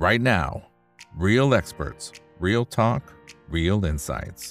right now. Real experts, real talk, real insights.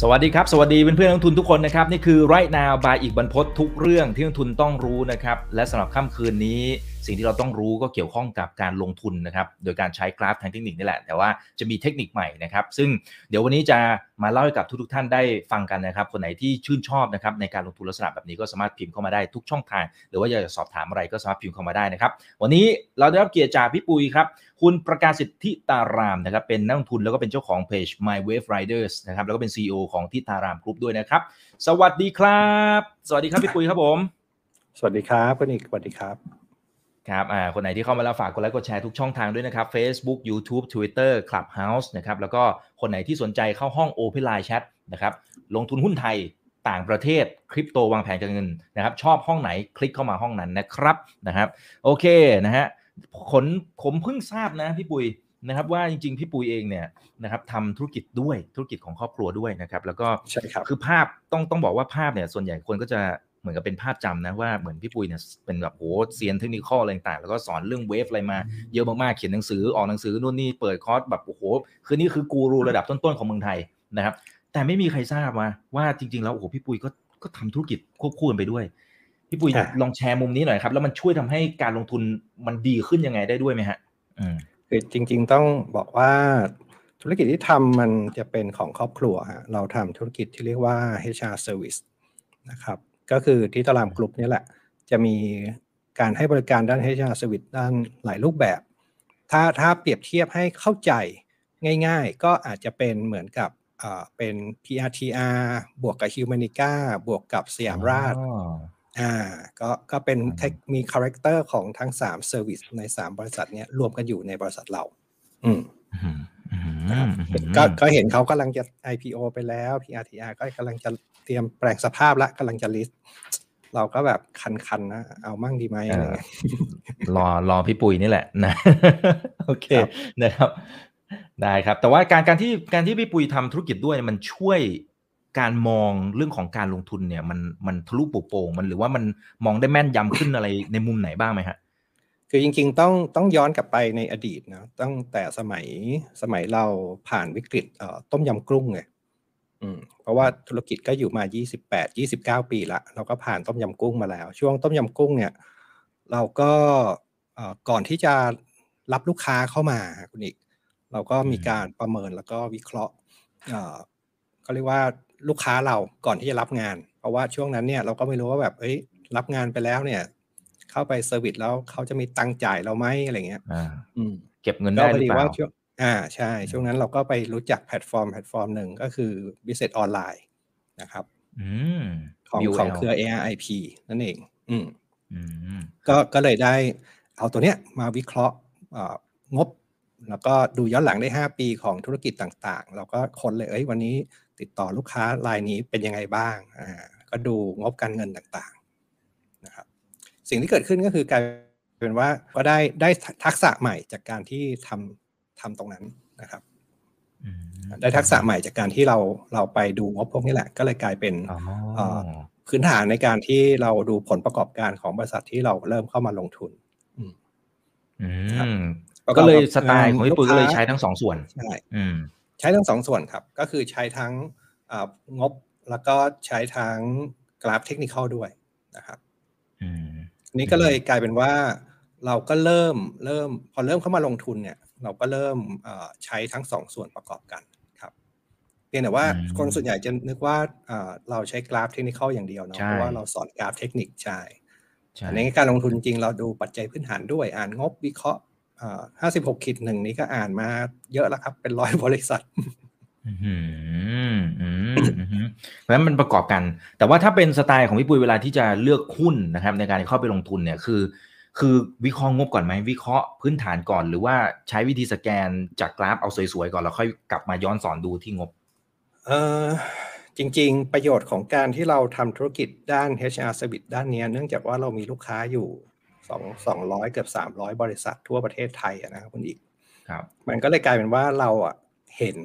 สวัสดีครับ สวัสดีเพื่อนเพื่อนนักทุนทุกคนนะครับ นี่คือ right now by อีกบรรพททุกเรื่องที่นักทุนต้องรู้นะครับ และสำหรับค่ำคืนนี้ สิ่งที่เราต้องรู้ก็เกี่ยวข้องกับการลงทุนนะครับ โดยการใช้กราฟทางเทคนิคนี่แหละ แต่ว่าจะมีเทคนิคใหม่นะครับ ซึ่งเดี๋ยววันนี้จะมาเล่าให้กับทุกๆท่านได้ฟังกันนะครับ คนไหนที่ชื่นชอบนะครับในการลงทุนลักษณะแบบนี้ก็สามารถพิมพ์เข้ามาได้ทุกช่องทาง หรือว่าอยากจะสอบถามอะไรก็สามารถพิมพ์เข้ามาได้นะครับ วันนี้เราได้รับเกียรติจากพี่ปุยครับ คุณประกาศสิทธิตารามนะครับ เป็นนักลงทุนแล้วก็เป็นเจ้าของเพจ My Wave Riders นะครับ แล้วก็เป็น CEO ของทิตารามกรุ๊ปด้วยนะครับ สวัสดีครับ สวัสดีครับพี่ปุยครับผม สวัสดีครับคุณอีกสวัสดีครับ ครับอ่าคนไหนที่เข้ามาแล้วฝากกดไลค์กดแชร์ทุกช่องทางด้วยนะครับ Facebook YouTube Twitter Clubhouse นะครับแล้วก็คนไหนที่สนใจเข้าห้อง Open Line Chat นะครับลงทุนหุ้นไทยต่างประเทศคริปโตวางแผนการเงินนะครับชอบห้องไหนคลิกเข้ามาห้องนั้นนะครับนะครับโอเคนะฮะผลผมเพิ่งทราบนะพี่ปุยนะครับว่าจริงๆ พี่ปุยเองเนี่ยนะครับทำธุรกิจด้วยธุรกิจของครอบครัวด้วยนะครับแล้วก็ใช่ครับคือภาพต้องต้องบอกว่าภาพเนี่ยส่วนใหญ่คนก็จะเห มือนกับเป็นภาพจำนะว่าเหมือนพี่ปุยเนี่ยเป็นแบบโหเซียนเทคนิคอะไรต่างๆแล้วก็สอนเรื่องเวฟอะไรมาเยอะมากๆเขียนหนังสือออกหนังสือนู่นนี่เปิดคอร์สแบบโอ้โหคือนี่คือกูรูระดับต้นๆของเมืองไทยนะครับ แต่ไม่มีใครทราบว่าว่าจริง ๆ แล้วโอ้โหพี่ปุยก็ก็ทำธุรกิจควบคู่กันไปด้วยพี่ปุยครับลองแชร์มุมนี้หน่อยครับ แล้วมันช่วยทำให้การลงทุนมันดีขึ้นยังไงได้ด้วยไหมฮะอืมคือจริง ๆ ต้องบอกว่าธุรกิจที่ทำมันจะเป็นของครอบครัวฮะเราทำธุรกิจที่เรียกว่า HR Service นะครับ ก็คือที่ตลาดกลุ่มนี่แหละ จะมีการให้บริการด้าน HR Service ด้านหลายรูปแบบ ถ้าถ้าเปรียบเทียบให้เข้าใจง่าย ๆ ก็อาจจะเป็นเหมือนกับเอ่อเป็น PRTR บวกกับ Humanica บวกกับสยามราชอ๋ออ่าก็ก็เป็นอืมเทคมี character ของทั้ง3 Service ใน3บริษัทเนี้ยรวมกันอยู่ในบริษัทเรา อืม ก็ก็เห็นเขากำลังจะ IPO ไปแล้ว PRTR ก็กำลังจะเตรียมแปลงสภาพละกำลังจะ list เราก็แบบคันๆนะเอามั่งดีไหมอะไรเงี้ยรอรอพี่ปุยนี่แหละนะโอเคครับนะครับได้ครับ แต่ว่าการการที่การที่พี่ปุยทำธุรกิจด้วยมันช่วยการมองเรื่องของการลงทุนเนี่ย มันมันทะลุปลุโปร่งมันหรือว่ามันมองได้แม่นยำขึ้นอะไรในมุมไหนบ้างไหมฮะ คือจริงๆต้องต้องย้อนกลับไปในอดีตนะตั้งแต่สมัยสมัยเราผ่านวิกฤตเอ่อต้มยำกุ้งไงอืมเพราะว่าธุรกิจก็อยู่มา 28 29 ปีละเราก็ผ่านต้มยำกุ้งมาแล้ว ช่วงต้มยำกุ้งเนี่ย เราก็เอ่อก่อนที่จะรับลูกค้าเข้ามาคุณอีก เราก็มีการประเมินแล้วก็วิเคราะห์เอ่อเขาเรียกว่าลูกค้าเราก่อนที่จะรับงาน เพราะว่าช่วงนั้นเนี่ยเราก็ไม่รู้ว่าแบบเอ้ยรับงานไปแล้วเนี่ย เข้าไป service แล้วเขาจะมีตังค์จ่ายเราไหมอะไรเงี้ยอ่าอืมเก็บเงินก็ได้พหอรือดีเปล่าว่าช่วงอ่าใช่ ช่วงนั้นเราก็ไปรู้จัก platform platform หนึ่งก็คือ Business Online นะครับอืมของ BOL ของเครือ ARIP นั่นเองอืมอืมก็ก็เลยได้เอาตัวเนี้ยมาวิเคราะห์เอ่องบ แล้วก็ดูย้อนหลังได้ 5 ปีของธุรกิจต่างๆ เราก็ค้นเลยเอ้ยวันนี้ติดต่อลูกค้ารายนี้เป็นยังไงบ้างอ่าก็ดูงบการเงินต่างๆนะครับ สิ่งที่เกิดขึ้นก็คือกลายเป็นว่าก็ได้ได้ทักษะใหม่จากการที่ทำทำตรงนั้นนะครับอืมได้ทักษะใหม่จากการที่เราเราไปดูงบพวกนี้แหละ ก็เลยกลายเป็นอ๋อเอ่อพื้นฐานในการที่เราดูผลประกอบการของบริษัทที่เราเริ่มเข้ามาลงทุนอืครับมประกอบกับก็เลยสไตล์ของพี่ปุยลูกค้าก็เลยใช้ทั้งสองส่วนใช่อืมใช้ทั้งสองส่วนครับ ก็คือใช้ทั้งเอ่องบแล้วก็ใช้ทั้งกราฟเทคนิคด้วยนะครับ อืมอั นนี้ก็เลยกลายเป็นว่าเราก็เริ่มเริ่มพอเริ่มเข้ามาลงทุนเนี่ยเราก็เริ่มเอ่อใช้ทั้งสองส่วนประกอบกันครับเพียงแต่ว่าอืมคนส่วนใหญ่จะนึกว่าเอ่อเราใช้กราฟเทคนิคอย่างเดียวเนาะใช่เพราะว่าเราสอนกราฟเทคนิคใช่ใช่อันนี้การลงทุนจริงเราดูปัจจัยพื้นฐานด้วยอ่านงบวิเคราะห์ห้าสิบหกขีดหนึ่งนี้ก็อ่านมาเยอะแล้วครับ เป็นร้อยบริษัทอืมอืมอืมอืม เพราะฉะนั้นมันประกอบกัน แต่ว่าถ้าเป็นสไตล์ของพี่ปุยเวลาที่จะเลือกหุ้นนะครับ ในการเข้าไปลงทุนเนี่ยคือ คือวิเคราะห์งบก่อนไหมวิเคราะห์พื้นฐานก่อน หรือว่าใช้วิธีสแกนจากกราฟเอาสวยๆก่อนแล้วค่อยกลับมาย้อนสอนดูที่งบ เออจริง ๆ ประโยชน์ของการที่เราทำธุรกิจด้าน HR Service ด้านเนี้ยเนื่องจากว่าเรามีลูกค้าอยู่สองสองร้อยเกือบสามร้อยบริษัททั่วประเทศไทยอะนะครับคุณอีก ครับ มันก็เลยกลายเป็นว่าเราอะเห็น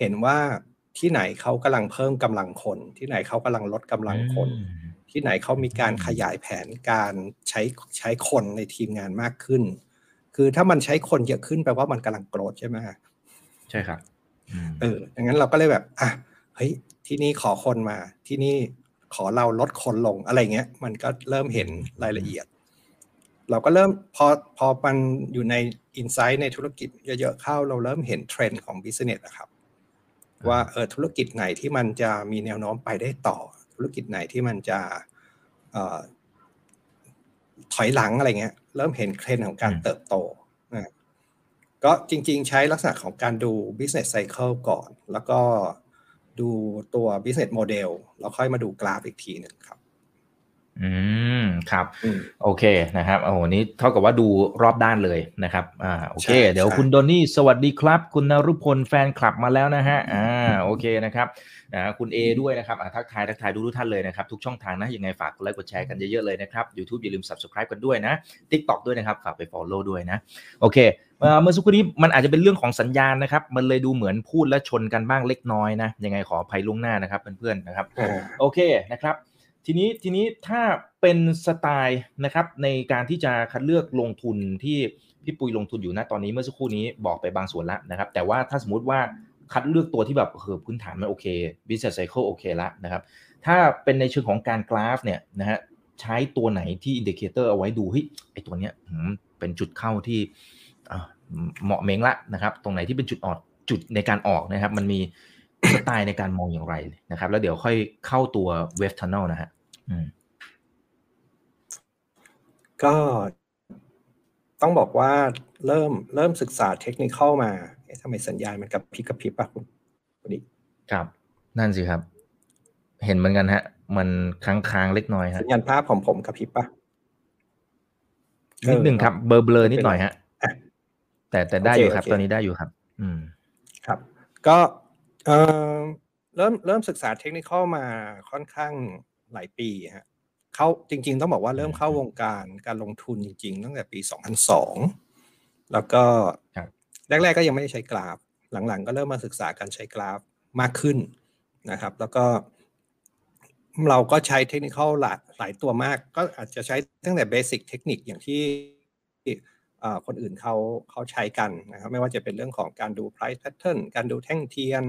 เห็นว่าที่ไหนเขากำลังเพิ่มกำลังคน ที่ไหนเขากำลังลดกำลังคนอืมที่ไหนเขามีการขยายแผนการใช้ใช้คนในทีมงานมากขึ้น คือถ้ามันใช้คนเยอะขึ้นแปลว่ามันกำลังโกรธใช่ไหมใช่ครับเออดังนั้นเราก็เลยแบบอะเฮ้ยที่นี่ขอคนมา ที่นี่ขอเราลดคนลงอะไรเงี้ย มันก็เริ่มเห็นรายละเอียด เราก็เริ่มพอพอมันอยู่ใน insight ในธุรกิจเยอะๆเข้า เราเริ่มเห็นเทรนด์ของ business นะครับ ว่าเออธุรกิจไหนที่มันจะมีแนวโน้มไปได้ต่อ ธุรกิจไหนที่มันจะถอยหลังอะไรเงี้ย เริ่มเห็นเทรนด์ของการเติบโตนะก็จริง ๆ ใช้ลักษณะของการดู business cycle ก่อน แล้วก็ดูตัว business model แล้วค่อยมาดูกราฟอีกทีหนึ่งครับ อืมครับ โอเคนะครับโอ้โหนี้เท่ากับว่าดูรอบด้านเลยนะครับอ่าโอเค เดี๋ยวคุณโดนี่สวัสดีครับ คุณนรุพลแฟนคลับมาแล้วนะฮะอ่าโอเคนะครับนะคุณ A ด้วยนะครับทักทายทักทายทุกท่านเลยนะครับ ทุกช่องทางนะยังไงฝากกดไลค์กดแชร์กันเยอะๆเลยนะครับ YouTube อย่าลืม Subscribe กันด้วยนะ TikTok ด้วยนะครับ ฝากไป Follow ด้วยนะ โอเคเมื่อสักครู่นี้มันอาจจะเป็นเรื่องของสัญญาณนะครับ มันเลยดูเหมือนพูดและชนกันบ้างเล็กน้อยนะยังไงขออภัยล่วงหน้านะครับเพื่อนๆนะครับโอเคนะครับ ทีนี้ทีนี้ถ้าเป็นสไตล์นะครับในการที่จะคัดเลือกลงทุนที่พี่ปุยลงทุนอยู่นะตอนนี้เมื่อสักครู่นี้บอกไปบางส่วนแล้วนะครับ แต่ว่าถ้าสมมติว่าคัดเลือกตัวที่แบบเออพื้นฐานมันโอเค business cycle โอเคละนะครับถ้าเป็นในเชิงของการกราฟเนี่ยนะฮะใช้ตัวไหนที่ indicator เอาไว้ดูเฮ้ยไอ้ตัวเนี้ยเป็นจุดเข้าที่เหมาะเหม็งละนะครับ ตรงไหนที่เป็นจุดออดจุดในการออกนะครับ มันมี สไตล์ในการมองอย่างไรนะครับ แล้วเดี๋ยวค่อยเข้าตัวเวฟทันเนลนะฮะก็ต้องบอกว่าเริ่มเริ่มศึกษาเทคนิคเข้ามาทำไมสัญญาณมันกับพิกระพริบอะคุณคุณดิครับ นั่นสิครับ เห็นเหมือนกันฮะ มันค้างค้างเล็กน้อยฮะสัญญาณภาพผมผมกับพริบปะนิดหนึ่งครับ เบอร์เบลอนิดหน่อยฮะแต่แต่ได้อยู่ครับ ตอนนี้ได้อยู่ครับ อืม ครับ ก็ เออเริ่มเริ่มศึกษาเทคนิคเข้ามาค่อนข้างหลายปีฮะเข้าจริง ๆ ต้องบอกว่าเริ่มเข้าวงการการลงทุนจริง ๆ ตั้งแต่ปี 2002 แล้วก็แรก ๆ ก็ยังไม่ได้ใช้กราฟ หลังๆ ก็เริ่มมาศึกษาการใช้กราฟมากขึ้นนะครับ แล้วก็เราก็ใช้เทคนิคหลายหลายตัวมาก ก็อาจจะใช้ตั้งแต่ basic เทคนิคอย่างที่คนอื่นเขาเขาใช้กันนะครับ ไม่ว่าจะเป็นเรื่องของการดู price pattern การดูแท่งเทียน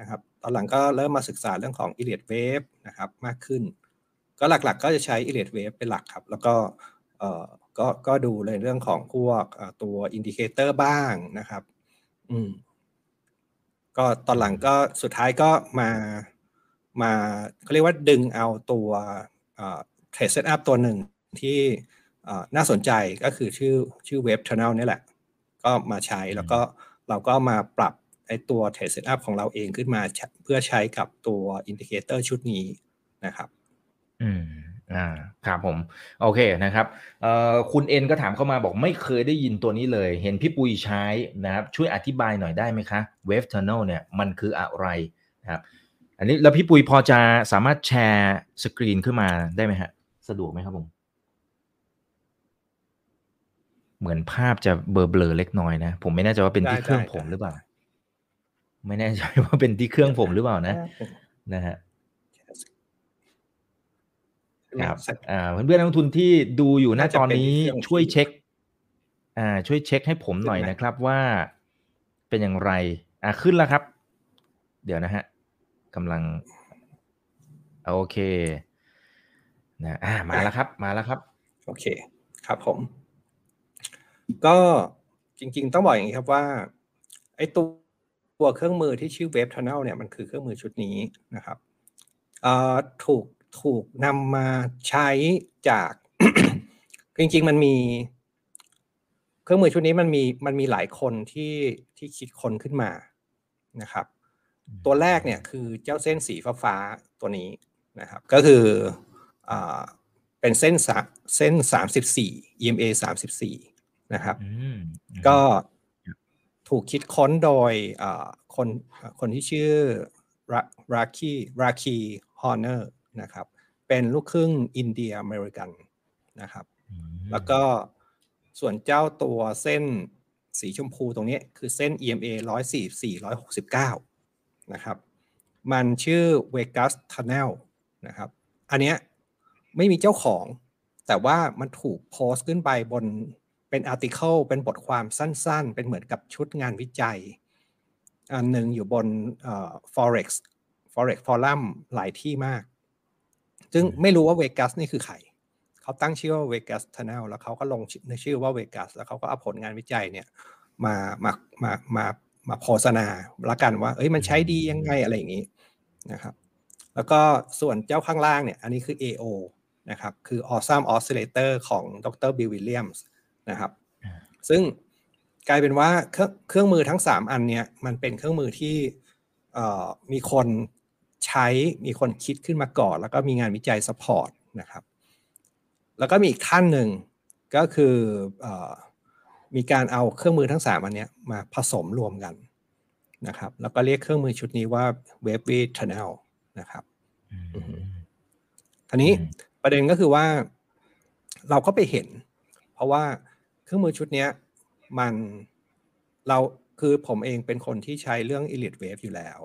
นะครับ ตอนหลังก็เริ่มมาศึกษาเรื่องของ Elliott Wave นะครับมากขึ้น ก็หลักๆ ก็จะใช้ Elliott Wave เป็นหลักครับ แล้วก็ก็ก็ดูในเรื่องของพวกตัว indicator บ้างนะครับ อืม ก็ตอนหลังก็สุดท้ายก็มามาเขาเรียกว่าดึงเอาตัวเทรด setup ตัวหนึ่งที่น่าสนใจก็คือชื่อชื่อเว็บช Channel นี่แหละ ก็มาใช้แล้วก็เราก็มาปรับ ไอตัวเทรด setup ของเราเองขึ้นมาเพื่อใช้กับตัว indicator ชุดนี้นะครับ อืมอ่าครับผม โอเคนะครับเอ่อคุณเอ็นก็ถามเข้ามาบอกไม่เคยได้ยินตัวนี้เลย เห็นพี่ปุยใช้นะครับ ช่วยอธิบายหน่อยได้ไหมคะ Wave Tunnel เนี่ยมันคืออะไรนะครับ อันนี้แล้วพี่ปุยพอจะสามารถแชร์สกรีนขึ้นมาได้ไหมฮะ สะดวกไหมครับผม เหมือนภาพจะเบลอเบลอเล็กน้อยนะ ผมไม่แน่ใจว่าเป็นที่เครื่องผมหรือเปล่า ไม่แน่ใจว่าเป็นที่เครื่องผมหรือเปล่านะ นะฮะครับอ่าเพื่อนๆนักลงทุนที่ดูอยู่หน้าตอนนี้ช่วยเช็ค อ่า ช่วยเช็คให้ผมหน่อยนะครับว่าเป็นอย่างไร อ่าขึ้นแล้วครับ เดี๋ยวนะฮะกำลัง โอเค นะอ่ามาแล้วครับ มาแล้วครับ โอเค ครับผม ก็จริง ๆ ต้องบอกอย่างนี้ครับว่า ไอ้ตัว ตัวเครื่องมือที่ชื่อเว็บทันเนลเนี่ยมันคือเครื่องมือชุดนี้นะครับถูกถูกนำมาใช้จากจริงๆมันมี เครื่องมือชุดนี้มันมีมันมีหลายคนที่ที่คิดคนขึ้นมานะครับ ตัวแรกเนี่ยคือเจ้าเส้นสีฟ้าๆตัวนี้นะครับ ก็คืออเป็นเส้นเส้นสามสิบสี่ EMA สามสิบสี่นะครับก็ ถูกคิดค้นโดยคนคนที่ชื่อRaghee Raghee Horner นะครับ เป็นลูกครึ่งอินเดียอเมริกันนะครับ แล้วก็ส่วนเจ้าตัวเส้นสีชมพูตรงนี้คือเส้น EMA 144 169 นะครับ มันชื่อ Vegas Tunnel นะครับ อันเนี้ยไม่มีเจ้าของ แต่ว่ามันถูกโพสต์ขึ้นไปบน เป็น article เป็นบทความสั้นๆ เป็นเหมือนกับชุดงานวิจัย อันหนึ่งอยู่บน forex forex forum หลายที่มาก ซึ่งไม่รู้ว่าเวกัสนี่คือใครเขาตั้งชื่อว่าเวกัสทันเนลแล้วเขาก็ลงในชื่อว่าเวกัสแล้วเขาก็เอาผลงานวิจัยเนี่ยมามามามามาโฆษณาละกันว่า เอ้ยมันใช้ดียังไงอะไรอย่างนี้นะครับ แล้วก็ส่วนเจ้าข้างล่างเนี่ย อันนี้คือ AO นะครับ คือ Awesome Oscillator ของดรบิลวิลเลียมส์ นะครับ ซึ่งกลายเป็นว่าเครื่องเครื่องมือทั้ง 3 อันเนี่ยมันเป็นเครื่องมือที่มีคนใช้มีคนคิดขึ้นมาก่อน แล้วก็มีงานวิจัยสปอร์ตนะครับ แล้วก็มีอีกท่านหนึ่งก็คืออมีการเอาเครื่องมือทั้ง 3 อันนี้มาผสมรวมกันนะครับ แล้วก็เรียกเครื่องมือชุดนี้ว่า w a v e Tunnel นะครับทีนี้ประเด็นก็คือว่าเราก็ไปเห็น เพราะว่า เครื่องมือชุดนี้มันเราคือผมเองเป็นคนที่ใช้เรื่อง Elite Wave อยู่แล้ว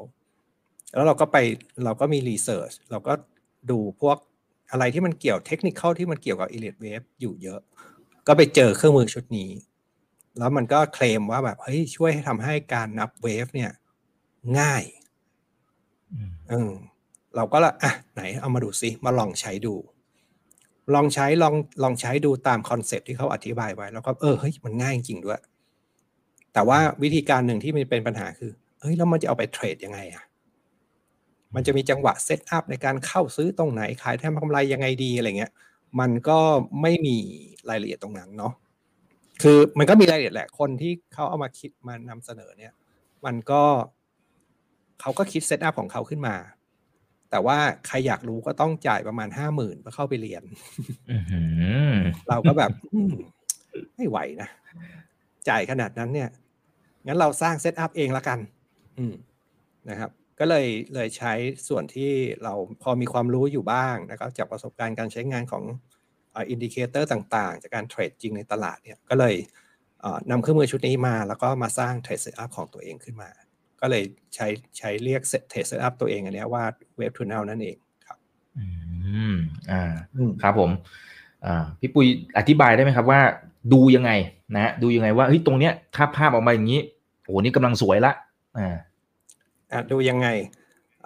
แล้วเราก็ไปเราก็มีรีเสิร์ชเราก็ดูพวกอะไรที่มันเกี่ยวเทคนิคที่มันเกี่ยวกับ Elite Wave อยู่เยอะ ก็ไปเจอเครื่องมือชุดนี้ แล้วมันก็เคลมว่าแบบเฮ้ยช่วยให้ทำให้การนับเวฟเนี่ยง่ายอืมเราก็ละอะไหนเอามาดูซิมาลองใช้ดู ลองใช้ลองลองใช้ดูตาม concept ที่เขาอธิบายไว้ แล้วก็เออเฮ้ยมันง่ายจริงด้วย แต่ว่าวิธีการหนึ่งที่มันเป็นปัญหาคือเฮ้ยแล้วมันจะเอาไปเทรดยังไงอะมันจะมีจังหวะ setup ในการเข้าซื้อตรงไหนขายทำกำไรยังไงดีอะไรเงี้ย มันก็ไม่มีรายละเอียดตรงนั้นเนาะคือมันก็มีรายละเอียดแหละคนที่เขาเอามาคิดมานำเสนอเนี่ย มันก็เขาก็คิด setup ของเขาขึ้นมา แต่ว่าใครอยากรู้ก็ต้องจ่ายประมาณห้าหมื่นเพื่อเข้าไปเรียนเราก็แบบไม่ไหวนะ จ่ายขนาดนั้นเนี่ย งั้นเราสร้าง setup เองละกัน อืมนะครับ ก็เลยเลยใช้ส่วนที่เราพอมีความรู้อยู่บ้างนะครับ จากประสบการณ์การใช้งานของ indicator ต่างๆ จากการเทรดจริงในตลาดเนี่ย ก็เลยนำเครื่องมือชุดนี้มา แล้วก็มาสร้างเทรด setup ของตัวเองขึ้นมา ก็เลยใช้ใช้เรียกเทสอัพตัวเองอันนี้ว่า Wave Tunnel นั่นเองครับ อืมอ่าครับผมอ่าพี่ปุยอธิบายได้ไหมครับว่าดูยังไงนะดูยังไงว่าเฮ้ยตรงเนี้ยถ้าภาพออกมาอย่างนี้โอ้นี่กำลังสวยละอ่าอ่าดูยังไง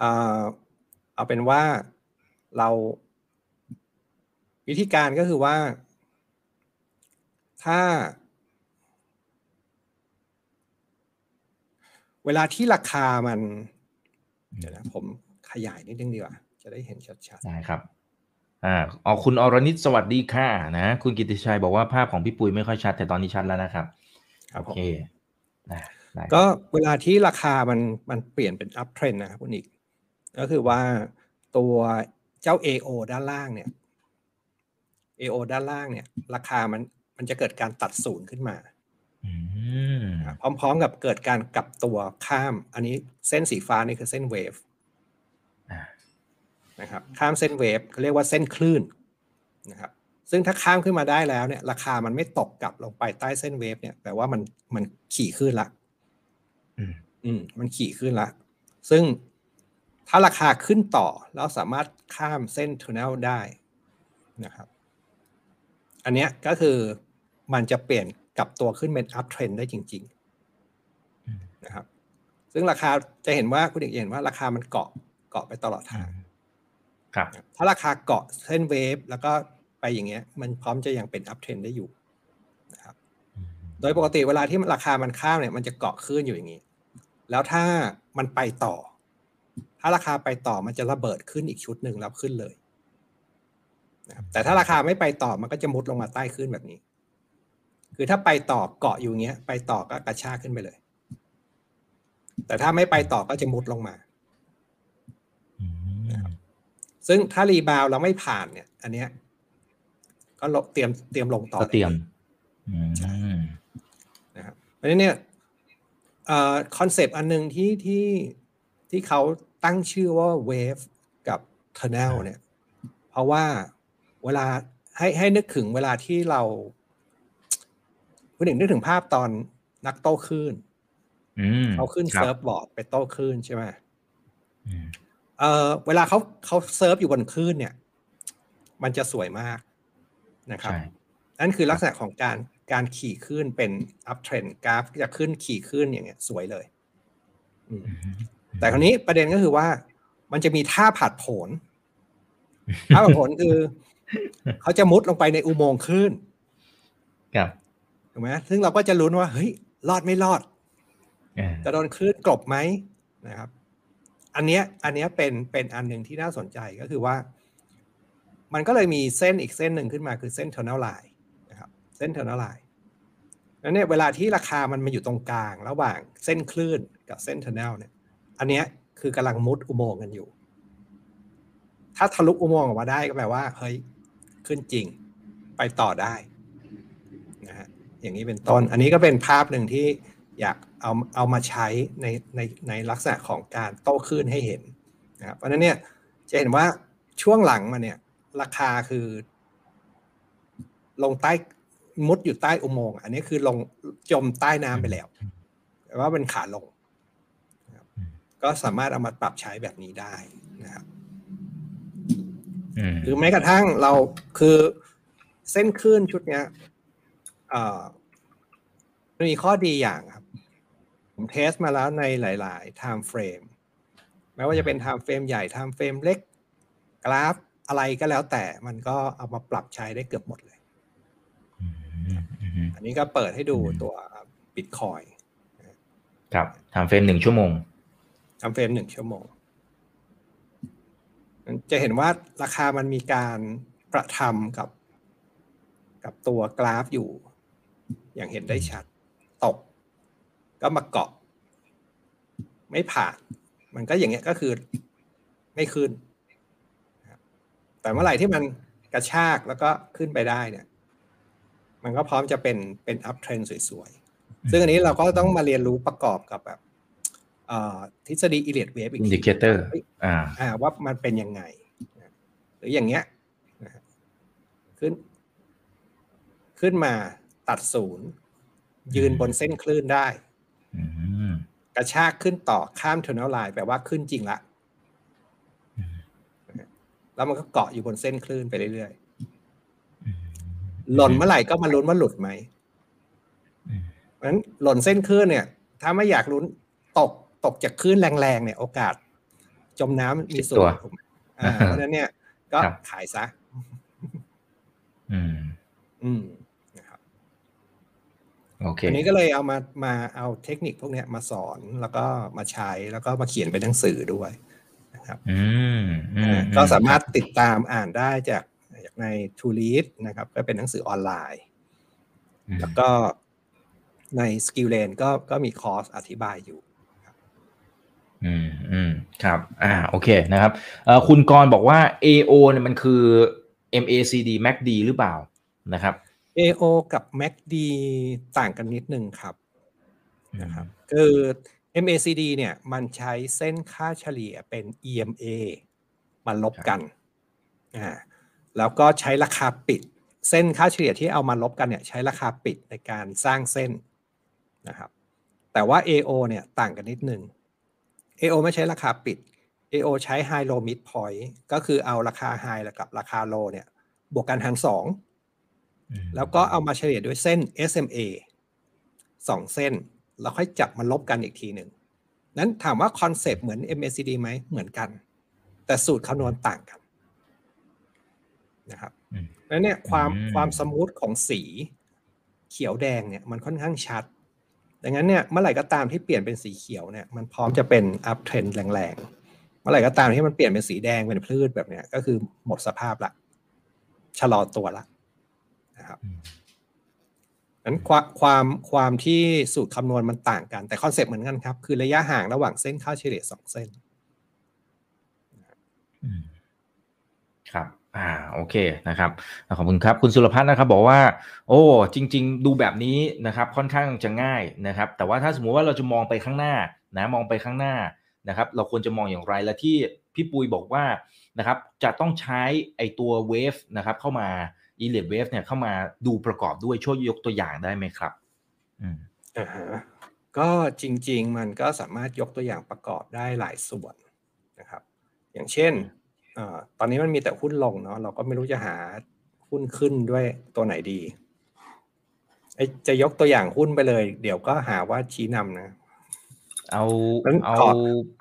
อ่าเอาเป็นว่าเราวิธีการก็คือว่า ถ้า เวลาที่ราคามัน เดี๋ยวนะผมขยายนิดนึงดีกว่า จะได้เห็นชัดๆได้ครับอ่าอ๋อคุณอรนิตสวัสดีค่ะนะ คุณกิติชัยบอกว่าภาพของพี่ปุ้ยไม่ค่อยชัด แต่ตอนนี้ชัดแล้วนะครับโอเคนะก็เวลาที่ราคามันมันเปลี่ยนเป็นอัพเทรนนะครับคุณอีก ก็คือว่าตัวเจ้า AO ด้านล่างเนี่ย AO ด้านล่างเนี่ย ราคามันมันจะเกิดการตัดศูนย์ขึ้นมา พร้อม ๆ กับเกิดการกลับตัวข้าม อันนี้เส้นสีฟ้านี่คือเส้นเวฟนะครับ ข้ามเส้นเวฟเขาเรียกว่าเส้นคลื่นนะครับ ซึ่งถ้าข้ามขึ้นมาได้แล้วเนี่ย ราคามันไม่ตกกลับลงไปใต้เส้นเวฟเนี่ยแปลว่ามันมันขี่ขึ้นละอืมมันขี่ขึ้นละ ซึ่งถ้าราคาขึ้นต่อแล้วสามารถข้ามเส้น tunnel ได้นะครับ อันนี้ก็คือมันจะเปลี่ยน กลับตัวขึ้นเป็น uptrend ได้จริง ๆ นะครับ ซึ่งราคาจะเห็นว่าคุณเอกเห็นว่าราคามันเกาะเกาะไปตลอดทาง ครับ ถ้าราคาเกาะเส้น wave แล้วก็ไปอย่างเงี้ย มันพร้อมจะยังเป็น uptrend ได้อยู่นะครับ โดยปกติเวลาที่ราคามันข้ามเนี่ยมันจะเกาะขึ้นอยู่อย่างนี้ แล้วถ้ามันไปต่อ ถ้าราคาไปต่อมันจะระเบิดขึ้นอีกชุดหนึ่งแล้วขึ้นเลยแต่ถ้าราคาไม่ไปต่อมันก็จะมุดลงมาใต้ขึ้นแบบนี้ คือถ้าไปต่อเกาะอยู่เงี้ย ไปต่อก็กระชากขึ้นไปเลย แต่ถ้าไม่ไปต่อก็จะมุดลงมาซึ่งถ้ารีบาวเราไม่ผ่านเนี่ย อันเนี้ย ก็เตรียมเตรียมลงต่อเตรียมนะครับเพราะฉะนั้นเนี่ย concept อันหนึ่งที่ที่ที่เขาตั้งชื่อว่า wave กับ tunnel เนี่ย เพราะว่าเวลาให้ให้นึกถึงเวลาที่เรา คุณหนึ่งนึกถึงภาพตอนนักโต้คลื่นเขาขึ้นเซิร์ฟบอร์ดไปโต้คลื่นใช่ไหมเออเวลาเขาเขาเซิร์ฟอยู่บนคลื่นเนี่ย มันจะสวยมากนะครับใช่นั่นคือลักษณะของการการขี่ขึ้นเป็น up trend กราฟจะขึ้นขี่ขึ้นอย่างเงี้ย สวยเลยอืมอืมแต่คราวนี้ประเด็นก็คือว่า มันจะมีท่าผัดโผนท่าผัดโผนคือ เขาจะมุดลงไปในอุโมงค์คลื่นครับ ถูกไหมซึ่งเราก็จะลุ้นว่าเฮ้ยรอดไม่รอดอ่าจะโดนคลื่นกลบไหมนะครับ อันเนี้ยอันเนี้ยเป็นเป็นอันหนึ่งที่น่าสนใจก็คือว่า มันก็เลยมีเส้นอีกเส้นหนึ่งขึ้นมาคือเส้น tunnel line นะครับ เส้น tunnel line แล้วเนี่ยเวลาที่ราคามันมาอยู่ตรงกลาง ระหว่างเส้นคลื่นกับเส้น tunnel เนี่ย อันเนี้ยคือกำลังมุดอุโมงค์กันอยู่ ถ้าทะลุอุโมงค์ออกมาได้ก็แปลว่าเฮ้ยขึ้นจริงไปต่อได้นะฮะ อย่างนี้เป็นต้น อันนี้ก็เป็นภาพหนึ่งที่อยากเอาเอามาใช้ในในในลักษณะของการโต้คลื่นให้เห็นนะครับเพราะฉะนั้นเนี่ยจะเห็นว่าช่วงหลังมาเนี่ยราคาคือ ลงใต้มุดอยู่ใต้อุโมงค์อันนี้คือลงจมใต้น้ำไปแล้วแต่ว่าเป็นขาลงนะครับก็สามารถเอามาปรับใช้แบบนี้ได้นะครับอืมหรือแม้กระทั่งเราคือเส้นคลื่นชุดเนี้ยเอ่อ มันมีข้อดีอย่างครับ ผมเทสมาแล้วในหลาย ๆ time frame แม้ว่าจะเป็น time frame ใหญ่ time frame เล็ก กราฟอะไรก็แล้วแต่มันก็เอามาปรับใช้ได้เกือบหมดเลยอืมอืมอันนี้ก็เปิดให้ดูตัว Bitcoin ครับทำเฟรมหนึ่งชั่วโมงทำเฟรมหนึ่งชั่วโมง จะเห็นว่าราคามันมีการกระทำกับ กับตัวกราฟอยู่ อย่างเห็นได้ชัด ตก ก็มาเกาะ ไม่ผ่าน มันก็อย่างเงี้ยก็คือไม่ขึ้นนะครับแต่เมื่อไหร่ที่มันกระชากแล้วก็ขึ้นไปได้เนี่ย มันก็พร้อมจะเป็นเป็นอัพเทรนสวยๆ ซึ่งอันนี้เราก็ต้องมาเรียนรู้ประกอบกับแบบเอ่อทฤษฎี Elliott Wave อีก indicator อ่าอ่าว่ามันเป็นยังไงนะหรืออย่างเงี้ยนะฮะขึ้น ขึ้นมา ตัดศูนย์ยืนบนเส้นคลื่นได้อืมกระชากขึ้นต่อข้าม tunnel line แปลว่าขึ้นจริงละอืมนะฮะแล้วมันก็เกาะอยู่บนเส้นคลื่นไปเรื่อยอืมๆหล่นเมื่อไหร่ก็มาลุ้นว่าหลุดไหมอืมเพราะฉะนั้นหล่นเส้นคลื่นเนี่ย ถ้าไม่อยากลุ้นตกตกจากคลื่นแรงๆเนี่ย โอกาส จมน้ำมีสูงถูกไหมอ่าเพราะฉะนั้นเนี่ย ก็ขายซะ อืม อืมนะครับ โอเคอันนี้ก็เลยเอามามาเอาเทคนิคพวกเนี้ยมาสอนแล้วก็มาใช้แล้วก็มาเขียนเป็นหนังสือด้วยนะครับอืมอืมก็สามารถติดตามอ่านได้จากจากใน To Read นะครับ ก็เป็นหนังสือออนไลน์อืมแล้วก็ใน Skill Lane ก็ก็มีคอร์สอธิบายอยู่อืมอืมครับอ่าโอเคนะครับเอ่อคุณกรณ์บอกว่า AO เนี่ยมันคือ MACD MACD หรือเปล่านะครับ AO กับ MACD ต่างกันนิดนึงครับนะครับคือ MACD เนี่ยมันใช้เส้นค่าเฉลี่ยเป็น EMA มาลบกันอ่าแล้วก็ใช้ราคาปิด เส้นค่าเฉลี่ยที่เอามาลบกันเนี่ยใช้ราคาปิดในการสร้างเส้นนะครับแต่ว่า AO เนี่ยต่างกันนิดนึง AO ไม่ใช้ราคาปิด AO ใช้ High Low Mid Point ก็คือเอาราคา High กับราคา Low เนี่ยบวกกันหารสองอืม แล้วก็เอามาเฉลี่ยด้วยเส้น SMA สองเส้น แล้วค่อยจับมาลบกันอีกทีหนึ่ง นั้นถามว่า concept เหมือน MACD ไหมเหมือนกัน แต่สูตรคำนวณต่างกันนะครับอืมแล้วเนี่ยความอืมความ smooth ของสีเขียวแดงเนี่ยมันค่อนข้างชัด ดังนั้นเนี่ยเมื่อไหร่ก็ตามที่เปลี่ยนเป็นสีเขียวเนี่ยมันพร้อมจะเป็น uptrend แรงๆ เมื่อไหร่ก็ตามที่มันเปลี่ยนเป็นสีแดงเป็นพีชแบบเนี้ยก็คือหมดสภาพละชะลอตัวละ นะครับอืมนั้นความความความที่สูตรคำนวณมันต่างกัน แต่คอนเซปต์เหมือนกันครับ คือระยะห่างระหว่างเส้นค่าเฉลี่ยสองเส้นอืมครับอ่าโอเคนะครับขอบคุณครับคุณสุรพัฒน์นะครับบอกว่า โอ้จริง ๆ ดูแบบนี้นะครับค่อนข้างจะง่ายนะครับ แต่ว่าถ้าสมมุติว่าเราจะมองไปข้างหน้านะมองไปข้างหน้านะครับ เราควรจะมองอย่างไรและที่พี่ปุยบอกว่านะครับจะต้องใช้ไอตัวเวฟนะครับเข้ามา e l i t wave เนี่ยเข้ามาดูประกอบด้วยช่วยยกตัวอย่างได้ไหมครับ อืมอ่าฮะก็จริง ๆ มันก็สามารถยกตัวอย่างประกอบได้หลายส่วนนะครับ อย่างเช่นอตอนนี้มันมีแต่หุ้นลงเนาะเราก็ไม่รู้จะหาหุ้นขึ้นด้วยตัวไหนดีจะยกตัวอย่างหุ้นไปเลย เดี๋ยวก็หาว่าชี้นำนะ เอางั้นเอาขอ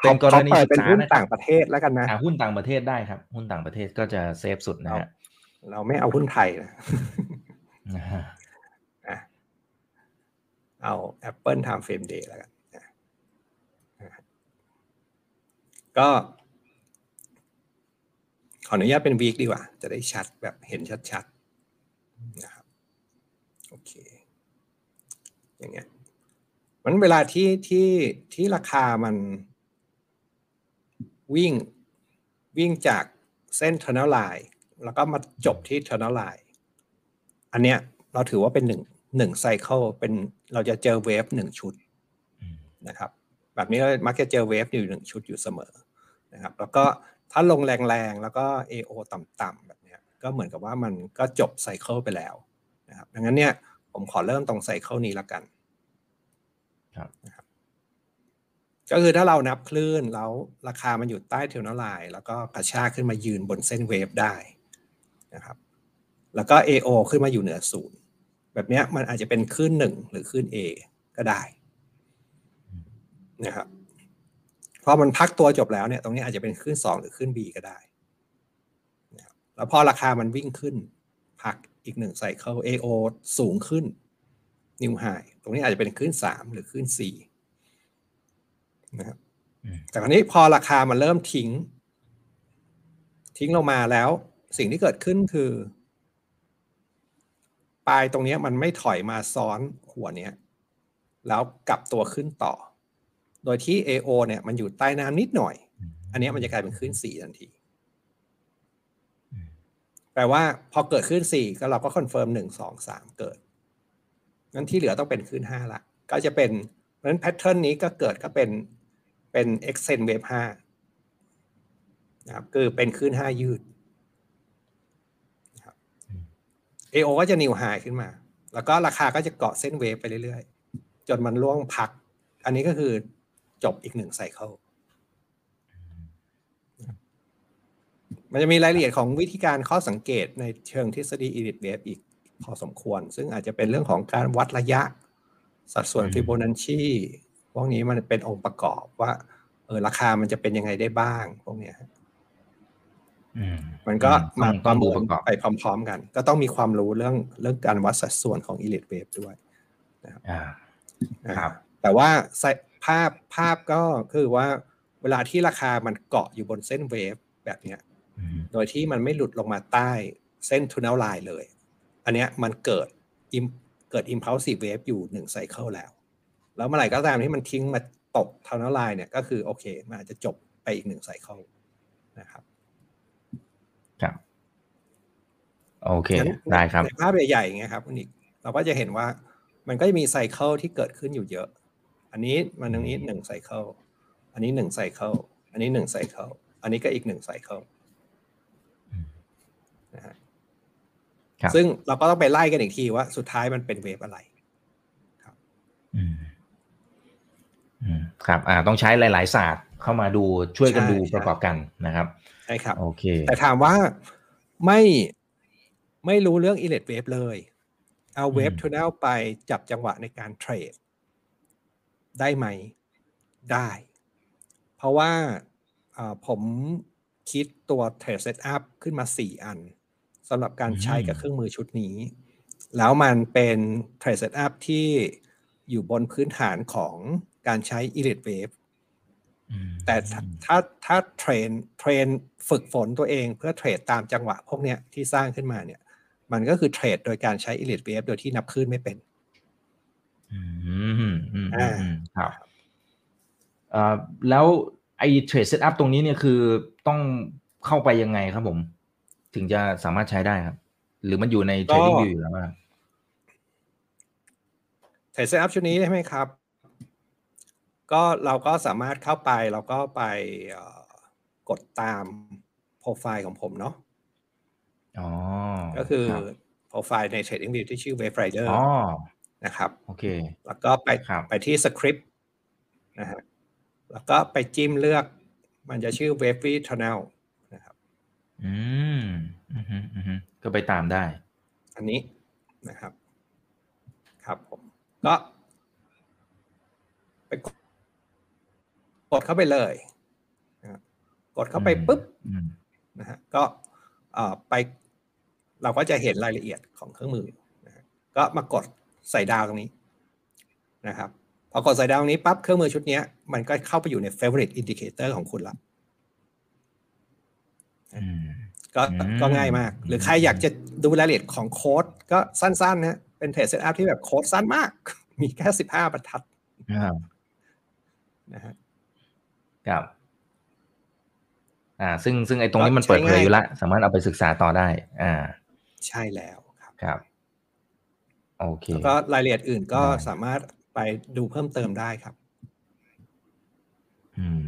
เป็นกรณีขอศึกเป็นษาหุ้นนะครับต่างประเทศแล้วกันนะอ่าหุ้นต่างประเทศได้ครับ หุ้นต่างประเทศก็จะเซฟสุดนะฮะ เราไม่เอาหุ้นไทยนะอ่าอะเอา Apple Time Frame Day แล้วกันนะนะก็ ขออนุญาตเป็นวีคดีกว่า จะได้ชัดแบบเห็นชัดๆนะครับโอเค อย่างเงี้ยมันเวลาที่ที่ที่ราคามันวิ่งวิ่งจากเส้น tunnel line แล้วก็มาจบที่ tunnel line อันเนี้ยเราถือว่าเป็นหนึ่งหนึ่งไซเคิลเป็นเราจะเจอเวฟหนึ่งชุดอืมนะครับ แบบนี้เรามักจะเจอเวฟอยู่หนึ่งชุดอยู่เสมอนะครับ แล้วก็ถ้าลงแรงๆ แล้วก็ AO ต่ำๆแบบเนี้ยก็เหมือนกับว่ามันก็จบไซเคิลไปแล้วนะครับดังนั้นเนี่ยผมขอเริ่มตรงไซเคิลนี้ละกันครับก็คือถ้าเรานับคลื่นแล้วราคามันอยู่ใต้เทลนไลน์แล้วก็กระชากขึ้นมายืนบนเส้นเวฟได้ นะครับ แล้วก็ AO ขึ้นมาอยู่เหนือศูนย์แบบเนี้ยมันอาจจะเป็นคลื่นหนึ่งหรือคลื่น A ก็ได้นะครับพอมันพักตัวจบแล้วเนี่ยตรงนี้อาจจะเป็นคลื่นสองหรือคลื่น B ก็ได้นะครับแล้วพอราคามันวิ่งขึ้น พักอีกหนึ่งไซเคิล AO สูงขึ้นนิวไฮตรงนี้อาจจะเป็นคลื่นสามหรือคลื่นสี่นะครับอืมแต่คราวนี้พอราคามันเริ่มทิ้ง ทิ้งลงมาแล้ว สิ่งที่เกิดขึ้นคือ ปลายตรงนี้มันไม่ถอยมาซ้อนหัวเนี้ย แล้วกลับตัวขึ้นต่อ โดยที่ AO เนี่ยมันอยู่ใต้น้ำนิดหน่อย อันนี้มันจะกลายเป็นคลื่นสี่ทันทีแปลว่าพอเกิดคลื่นสี่ก็เราก็ confirm หนึ่งสองสามเกิดงั้นที่เหลือต้องเป็นคลื่นห้าละ ก็จะเป็นเพราะฉะนั้น pattern นี้ก็เกิดก็เป็นเป็น extend wave ห้านะครับคือเป็นคลื่นห้ายืดนะครับ AO ก็จะ new high ขึ้นมา แล้วก็ราคาก็จะเกาะเส้น wave ไปเรื่อยๆ จนมันร่วงพัก อันนี้ก็คือจบอีกหนึ่ง cycle มันจะมีรายละเอียดของวิธีการข้อสังเกตในเชิงทฤษฎี Elliott Wave อีกพอสมควร ซึ่งอาจจะเป็นเรื่องของการวัดระยะ สัดส่วนอืมฟิโบนัชชีพวกนี้มันเป็นองค์ประกอบว่าเออราคามันจะเป็นยังไงได้บ้างพวกเนี้ยฮะอื มมันก็ต้มาองต้องดูประกอบไปพร้อม ๆ กัน ก็ต้องมีความรู้เรื่องเรื่องการวัดสัดส่วนของ Elliott Wave ด้วยอ่านะคครัรับบแต่ว่าไซภาพภาพก็คือว่าเวลาที่ราคามันเกาะอยู่บนเส้น Wave แบบเนี้ยอืมโดยที่มันไม่หลุดลงมาใต้เส้น Tunnel Line เลย อันเนี้ยมันเกิด im- เกิด impulsive wave อยู่หนึ่ง cycle แล้ว แล้วเมื่อไหร่ก็ตามที่มันทิ้งมาตกทูน e ลไลน์เนี่ยก็คือโอเค มันอาจจะจบไปอีกหนึ่ง cycle นะครับ ครับ โอเคงั้นได้ครับในภาพใหญ่ๆอย่างเงี้ยครับคุณอีกเราก็จะเห็นว่ามันก็จะมี cycle ที่เกิดขึ้นอยู่เยอะ อันนี้มันตรงนี้หนึ่ง cycle อันนี้หนึ่ง cycle อันนี้หนึ่ง cycle อันนี้ก็อีกหนึ่ง cycle อืมนะฮะครับซึ่งเราก็ต้องไปไล่กันอีกทีว่า สุดท้ายมันเป็น Wave อะไรอืมอืมครับ อ่า ต้องใช้หลาย ๆ ศาสตร์เข้ามาดูช่วยกันใช่ดูใช่ประกอบกันนะครับใช่ครับ โอเค แต่ถามว่าไม่ ไม่รู้เรื่องอิเล็ w เวฟเลย เอา Wave อืม Tunnel ไปจับจังหวะในการเทรด ได้ไหม ได้ เพราะว่าอ่าผมคิดตัว trade setup ขึ้นมา 4 อันสำหรับการใช้กับเครื่องมือชุดนี้ แล้วมันเป็น trade setup ที่อยู่บนพื้นฐานของการใช้อิเล็ w เวฟอืมแต่ถ้าถ้าถ้า train train ฝึกฝนตัวเองเพื่อเทรดตามจังหวะพวกเนี้ยที่สร้างขึ้นมาเนี่ย มันก็คือเทรดโดยการใช้ Elliott Wave โดยที่นับคลื่นไม่เป็น อืมอืมอืมอืมอ่าอืมครับเอ่อแล้วไอ้ trade setup ตรงนี้เนี่ยคือต้องเข้าไปยังไงครับผม ถึงจะสามารถใช้ได้ครับ หรือมันอยู่ใน Trading View อยู่แล้วว่า trade setup ชุดนี้ใช่ไหมครับ ก็เราก็สามารถเข้าไปเราก็ไปเอ่อกดตามโปรไฟล์ของผมเนาะ อ๋อก็คือรับโปรไฟล์ใน Trading View ที่ชื่อ Wave Rider อ๋อนะครับ โอเค แล้วก็ไปครับ ไปที่สคริปต์นะฮะแล้วก็ไปจิ้มเลือก มันจะชื่อ Wavy Tunnel นะครับ อืมอืมอืมก็ไปตามได้ อันนี้นะครับ ครับผมก็ไปกดเข้าไปเลยนะครับกดเข้าไปปุ๊บ อืม นะฮะก็เอ่อไป เราก็จะเห็นรายละเอียดของเครื่องมือนะฮะก็มากดใส่ดาวตรงนี้นะครับพอกดใส่ดาวตรงนี้ปั๊บเครื่องมือชุดเนี้ยมันก็เข้าไปอยู่ใน favorite indicator ของคุณละอืมก็อืมก็ง่ายมาก หรือใครอยากจะดูรายละเอียดของโค้ดก็สั้นๆนะเป็นเทรดเซตอัพที่แบบโค้ดสั้นมาก มีแค่สิบห้าบรรทัดครับนะฮะครับอ่า ซึ่งซึ่งไอ้ตรงนี้มันก็ใช้เปิดเผยง่ายอยู่ละ สามารถเอาไปศึกษาต่อได้ อ่า ใช่แล้วครับครับโอเคแล้วก็รายละเอียดอื่นก็ได้สามารถไปดูเพิ่มเติมได้ครับ อืม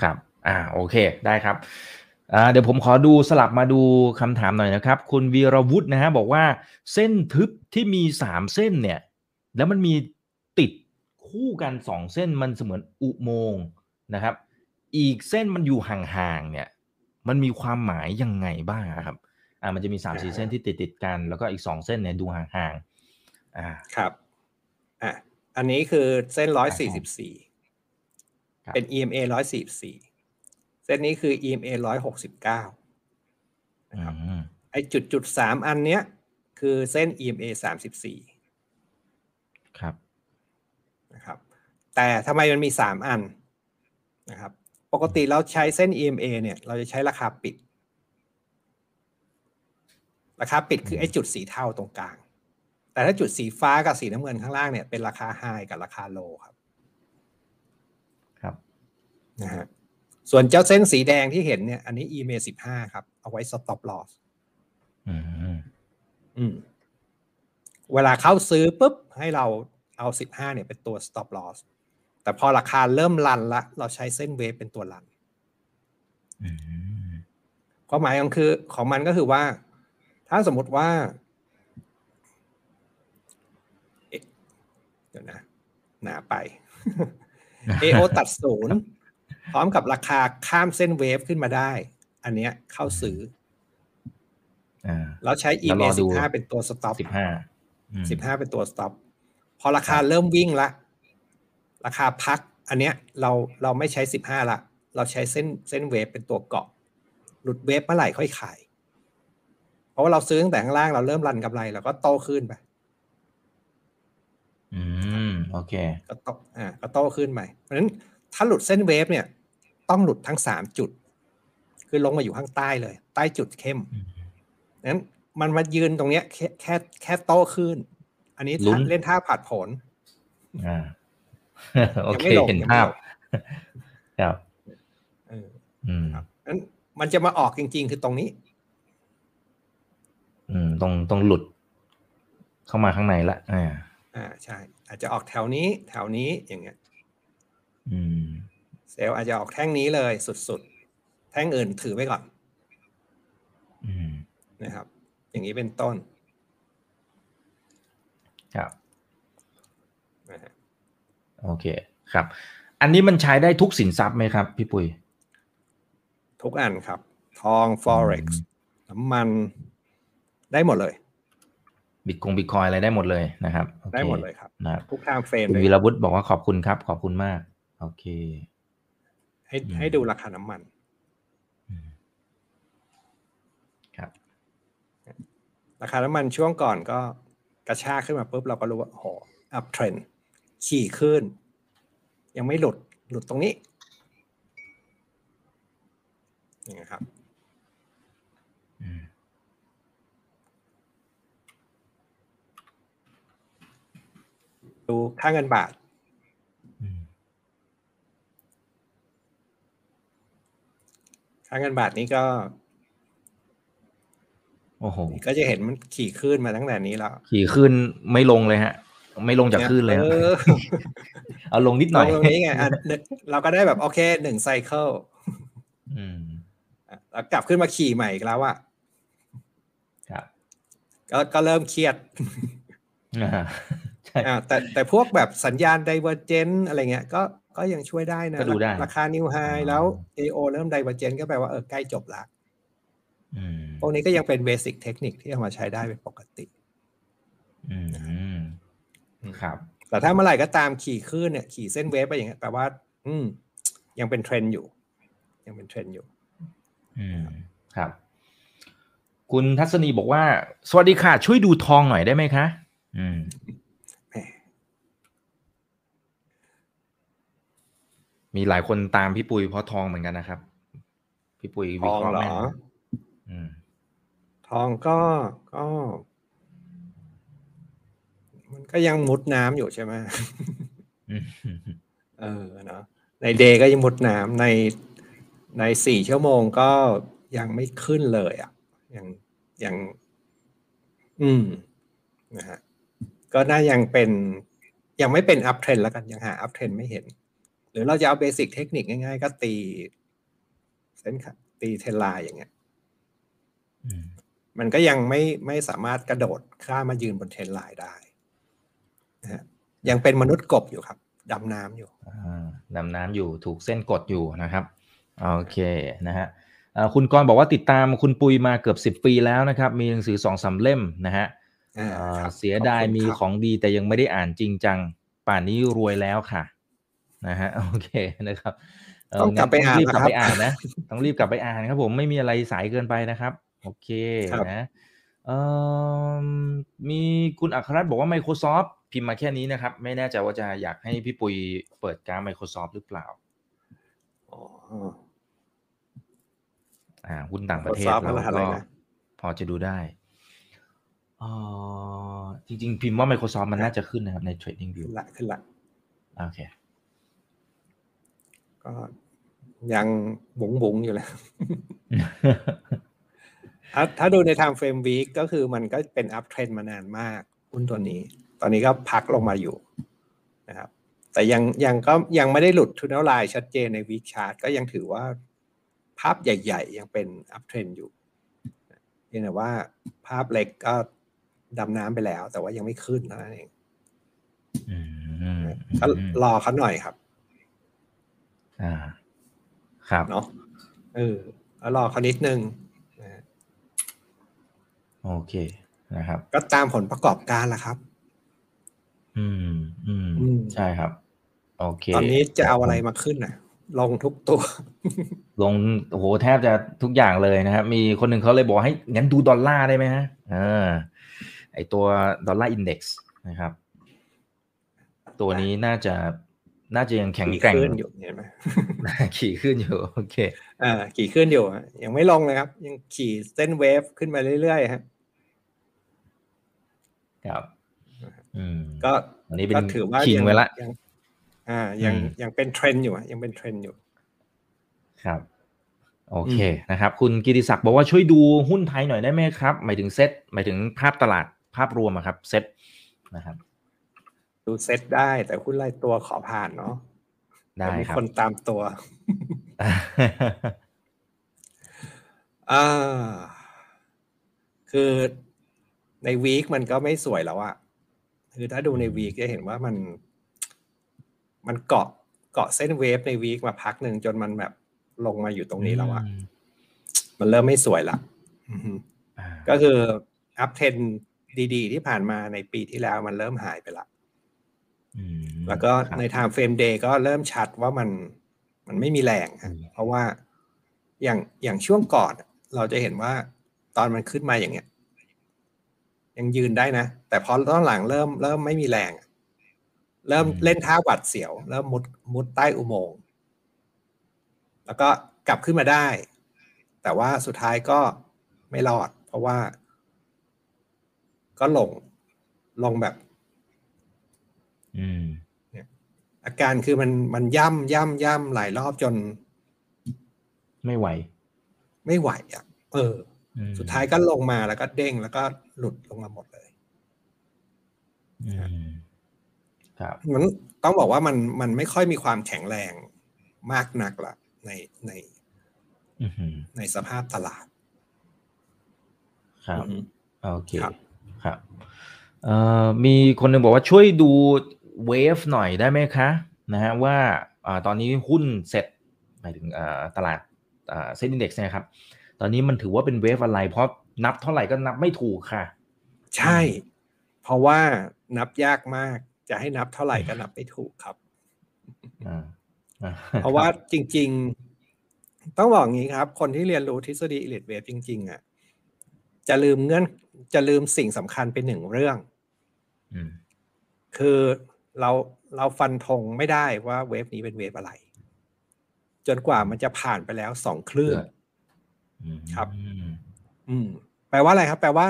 ครับ อ่า โอเค ได้ครับอ่าเดี๋ยวผมขอดูสลับมาดูคำถามหน่อยนะครับ คุณวีรวุฒินะฮะบอกว่าเส้นทึบที่มีสามเส้นเนี่ย แล้วมันมีติดคู่กันสองเส้นมันเสมือนอุโมงค์นะครับ อีกเส้นมันอยู่ห่างๆเนี่ย มันมีความหมายยังไงบ้างอะครับ อ่ามันจะมีสามสี่เส้นที่ติดติดๆกัน แล้วก็อีกสองเส้นเนี่ยดูห่างๆอ่าครับอะอันนี้คือเส้นร้อยสี่สิบสี่ครับเป็น EMA ร้อยสี่สี่เส้นนี้คือ EMA ร้อยหกสิบเก้าอืนะครับมไอ้จุดจุดสามอันเนี้ย คือเส้น EMA สามสิบสี่ครับนะครับ แต่ทำไมมันมีสามอันนะครับ ปกติเราใช้เส้น EMA เนี่ย เราจะใช้ราคาปิด ราคาปิดคือไอ้จุดสีเทาตรงกลาง แต่ถ้าจุดสีฟ้ากับสีน้ำเงินข้างล่างเนี่ยเป็นราคาไฮกับราคาโลครับ ครับนะฮะส่วนเจ้าเส้นสีแดงที่เห็นเนี่ยอันนี้ EMA สิบห้าครับ เอาไว้ stop loss อืมอืมเวลาเข้าซื้อปุ๊บ ให้เราเอาสิบห้าเนี่ยเป็นตัว stop loss แต่พอราคาเริ่มรันละ เราใช้เส้นเวฟเป็นตัวรันอืมความหมายของคือของมันก็คือว่า ถ้าสมมติว่าเอ๊ะเดี๋ยวนะ หนาไป AO ตัดศูนย์พร้อมกับราคาข้ามเส้นเวฟขึ้นมาได้ อันเนี้ยเข้าซื้ออ่าแล้วใช้แล้วร EMA อดูสิบห้าเป็นตัว stop สิบห้าสิบห้าเป็นตัว stop พอราคาเริ่มวิ่งละ ราคาพัก อันเนี้ยเราเราไม่ใช้สิบห้าละ เราใช้เส้นเส้นเวฟเป็นตัวเกาะ หลุดเวฟเมื่อไหร่ค่อยขายเพ ราะว่าเราซื้อตั้งแต่ข้างล่างเราเริ่มรันกำไรเราก็โตขึ้นไป อืมโอเค ก็โตอ่าก็โตขึ้นไปเพราะฉะนั้นถ้าหลุดเส้นเวฟเนี่ย ต้องหลุดทั้งสามจุด คือลงมาอยู่ข้างใต้เลย ใต้จุดเข้มอืมนั้นมันมายืนตรงเนี้ย แค่แค่แค่โตขึ้น อันนี้ลุ้นเล่นท่าผัดผลอ่าโอยังเคไม่ลงเห็นยังไม่ภาพลงครับเอออืมครับนั้นมันจะมาออกจริง ๆ คือตรงนี้ อืมตรงตรงหลุดเข้ามาข้างในละ อ่า อ่าใช่ อาจจะออกแถวนี้ แถวนี้อย่างเงี้ย อืม เซลล์อาจจะออกแท่งนี้เลยสุดๆ แท่งอื่นถือไว้ก่อน อืมนะครับ อย่างนี้เป็นต้น ครับนะฮะโอเคครับ อันนี้มันใช้ได้ทุกสินทรัพย์ไหมครับ พี่ปุ้ยทุกอันครับ ทอง forex น้ำมัน ได้หมดเลยบิตคงบิตคอยอะไรได้หมดเลยนะครับโอคได้หมดเลยครับนะครับทุก time เฟรมคุณเลยวีรวุฒิบอกว่าขอบคุณครับ ขอบคุณมาก โอเค ให้อืมให้ดูราคาน้ำมันอืมครับ ราคาน้ำมันช่วงก่อนก็กระชากขึ้นมาปุ๊บเราก็รู้ว่าโหอัพเทรนขี่ขึ้น ยังไม่หลุดหลุดตรงนี้อย่างนี้ยครับ ดูค่าเงินบาทอืมค่าเงินบาทนี้ก็โอ้โหก็จะเห็นมันขี่ขึ้นมาตั้งแต่นี้แล้ว ขี่ขึ้นไม่ลงเลยฮะ ไม่ลงจากขึ้นเลยฮะเออเอาลงนิดหน่อยตรงนี้ไงอะหนึ่งเราก็ได้แบบโอเคหนึ่งไซเคิลอืมแล้วกลับขึ้นมาขี่ใหม่อีกแล้วอะครับ ก็ก็เริ่มเครียด อ่าใช่อ่าแต่แต่พวกแบบสัญญาณ divergence อะไรเงี้ยก็ก็ยังช่วยได้นะก็ดูได้ราคา new high อ๋อแล้ว AO เริ่ม divergence ก็แปลว่าเออใกล้จบละอืมพวกนี้ก็ยังเป็น basic technique ที่เอามาใช้ได้เป็นปกติอืมครับ แต่ถ้าเมื่อไหร่ก็ตามขี่ขึ้นเนี่ย ขี่เส้น Wave ไปอย่างเงี้ยแปลว่า อืม ยังเป็นเทรนด์อยู่ ยังเป็นเทรนด์อยู่ อืมครับ คุณทัศนีบอกว่า สวัสดีค่ะ ช่วยดูทองหน่อยได้ไหมคะ อืมแหม มีหลายคนตามพี่ปุยเพราะทองเหมือนกันนะครับ พี่ปุยทวิองเคราะห์เหรแม่นออืมทองก็ก็ มันก็ยังมุดน้ำอยู่ใช่ไหมอืมเออเนาะใน Day ก็ยังมุดน้ำในในสี่ชั่วโมงก็ยังไม่ขึ้นเลยอะยังยัง อืมนะฮะก็น่ายังเป็น ยังไม่เป็น uptrend แล้วกันยังหา uptrend ไม่เห็น หรือเราจะเอา basic technique ง่ายๆ ก็ตี เส้นขาตี trend line อย่างเงี้ยอืมมันก็ยังไม่ไม่สามารถกระโดดข้ามมายืนบน trend line ได้นะฮะยังเป็นมนุษย์กบอยู่ครับ ดำน้ำอยู่อ่าดำน้ำอยู่ถูกเส้นกดอยู่นะครับ โอเคนะฮะเอ่อคุณกรณ์บอกว่าติดตามคุณปุยมาเกือบสิบ10ปีแล้วนะครับ มีหนังสือสองสามเล่มนะฮะอ่าเอ่อครับเสียดายขอบคุณมีครับของดีแต่ยังไม่ได้อ่านจริงจัง ป่านนี้รวยแล้วค่ะ นะฮะโอเคนะครับเต้องกลับไปอ่านรีบกลับนะครับไปอ่านนะต้องรีบกลับไปอ่านครับ ผมไม่มีอะไรสายเกินไปนะครับ โอเคครับนะเอ่อมีคุณอัครรัตน์บอกว่า Microsoft พิมพ์มาแค่นี้นะครับ ไม่แน่ใจว่าจะอยากให้พี่ปุยเปิดการด Microsoft หรือเปล่าอ๋ออ่าหุ้นต่างประเทศ Microsoft เราอะไรก็นะพอจะดูได้เอ่อจริง ๆ พิมพ์ว่า Microsoft มันน่าจะขึ้นนะครับใน Trading View ขึ้นละขึ้นละโอเค ก็ยังบุ๋งบุ๋งอยู่เลยถ้าถ้าดูใน time frame week ก็คือมันก็เป็น uptrend มานานมากหุ้นตัวนี้ ตอนนี้ก็พักลงมาอยู่นะครับ แต่ยังยังก็ยังไม่ได้หลุด Tunnel Line ชัดเจนใน week chart ก็ยังถือว่าภาพใหญ่ ๆ ยังเป็น uptrend อยู่เพียงแต่ว่าภาพเล็กก็ดำน้ำไปแล้ว แต่ว่ายังไม่ขึ้นเท่านั้นเองอืมก็รอเขาหน่อยครับ อ่า ครับเนาะเออแล้วรอเขานิดนึงนะฮะโอเคนะครับ ก็ตามผลประกอบการแหละครับอืมอืม อืม ใช่ครับ โอเค ตอนนี้จะเอาอะไรมาขึ้นน่ะ ลงทุกตัว ลงโอ้โหแทบจะทุกอย่างเลยนะครับ มีคนหนึ่งเขาเลยบอกให้งั้นดูดอลลาร์ได้ไหมฮะเออไอตัว Dollar Index นะครับ ตัวนี้น่าจะ น่าจะยังแข็งแกร่งขี่ขึ้นอยู่เห็นไหมขี่ขึ้นอยู่โอเคอ่าขี่ขึ้นอยู่ฮะยังไม่ลงเลยครับ ยังขี่เส้น Wave ขึ้นมาเรื่อยๆฮะครับอืมก็อันนี้เป็นก็ถือว่าคิงยังไว้ละยังอ่ายังอืมยังเป็นเทรนด์อยู่อะยังเป็นเทรนด์อยู่ ครับ โอเคนะครับ คุณกิติศักดิ์บอกว่าช่วยดูหุ้นไทยหน่อยได้ไหมครับ หมายถึงเซ็ตหมายถึงภาพตลาดภาพรวมอะครับ เซ็ตนะครับ ดูเซตได้ แต่หุ้นรายตัวขอผ่านเนาะได้แต่มีครับคนตามตัวอ่าคือในวีคมันก็ไม่สวยแล้วอะคือถ้าดูในวีคจะเห็นว่ามัน มันเกาะเกาะเส้นเวฟในวีคมาพักหนึ่งจนมันแบบลงมาอยู่ตรงนี้แล้วอะมมันเริ่มไม่สวยละอือฮึอ่าก็คืออัพเทนดี ๆ ที่ผ่านมาในปีที่แล้วมันเริ่มหายไปละอืม แล้วก็ครับใน time frame day ก็เริ่มชัดว่ามันมันไม่มีแรงฮะอืมเพราะว่าอย่างอย่างช่วงก่อน เราจะเห็นว่าตอนมันขึ้นมาอย่างเงี้ย ยังยืนได้นะ แต่พอตอนหลังเริ่มเริ่มไม่มีแรง เริ่มเล่นท่าหวัดเสียว เริ่มมุดมุดใต้อุโมงค์แล้วก็กลับขึ้นมาได้ แต่ว่าสุดท้ายก็ไม่รอด เพราะว่า ก็ลงลงแบบ อืมอาการคือมันมันย่ำย่ำย่ำหลายรอบจน ไม่ไหว ไม่ไหวอะ เอออืมสุดท้ายก็ลงมาแล้วก็เด้งแล้วก็หลุดลงมาหมดเลยอืมครับมันต้องบอกว่ามันมันไม่ค่อยมีความแข็งแรงมากนักละในในอือหือในสภาพตลาด ครับอือฮึโอเคครับครับ เอ่อมีคนหนึ่งบอกว่าช่วยดู เวฟหน่อยได้ไหมคะนะฮะว่าอ่าตอนนี้หุ้นเซ็ตหมายถึงอ่าตลาดอ่าเซ็ตอินดี x เนี่ยครับ ตอนนี้มันถือว่าเป็นเวฟอะไร เพราะนับเท่าไหร่ก็นับไม่ถูกค่ะ ใช่ เพราะว่านับยากมากจะให้นับเท่าไหร่ก็นับไม่ถูกครับอ่าอ่าเพราะว่าจริง ๆ ต้องบอกงี้ครับ คนที่เรียนรู้ทฤษฎี Elliott Wave จริง ๆ อะ จะลืมเงื่อนจะลืมสิ่งสำคัญไปหนึ่งเรื่องอืมคือ เราเราฟันธงไม่ได้ว่าเวฟนี้เป็น Wave อะไร จนกว่ามันจะผ่านไปแล้วสองคลื่นอืมครับ อืม แปลว่าอะไรครับ แปลว่า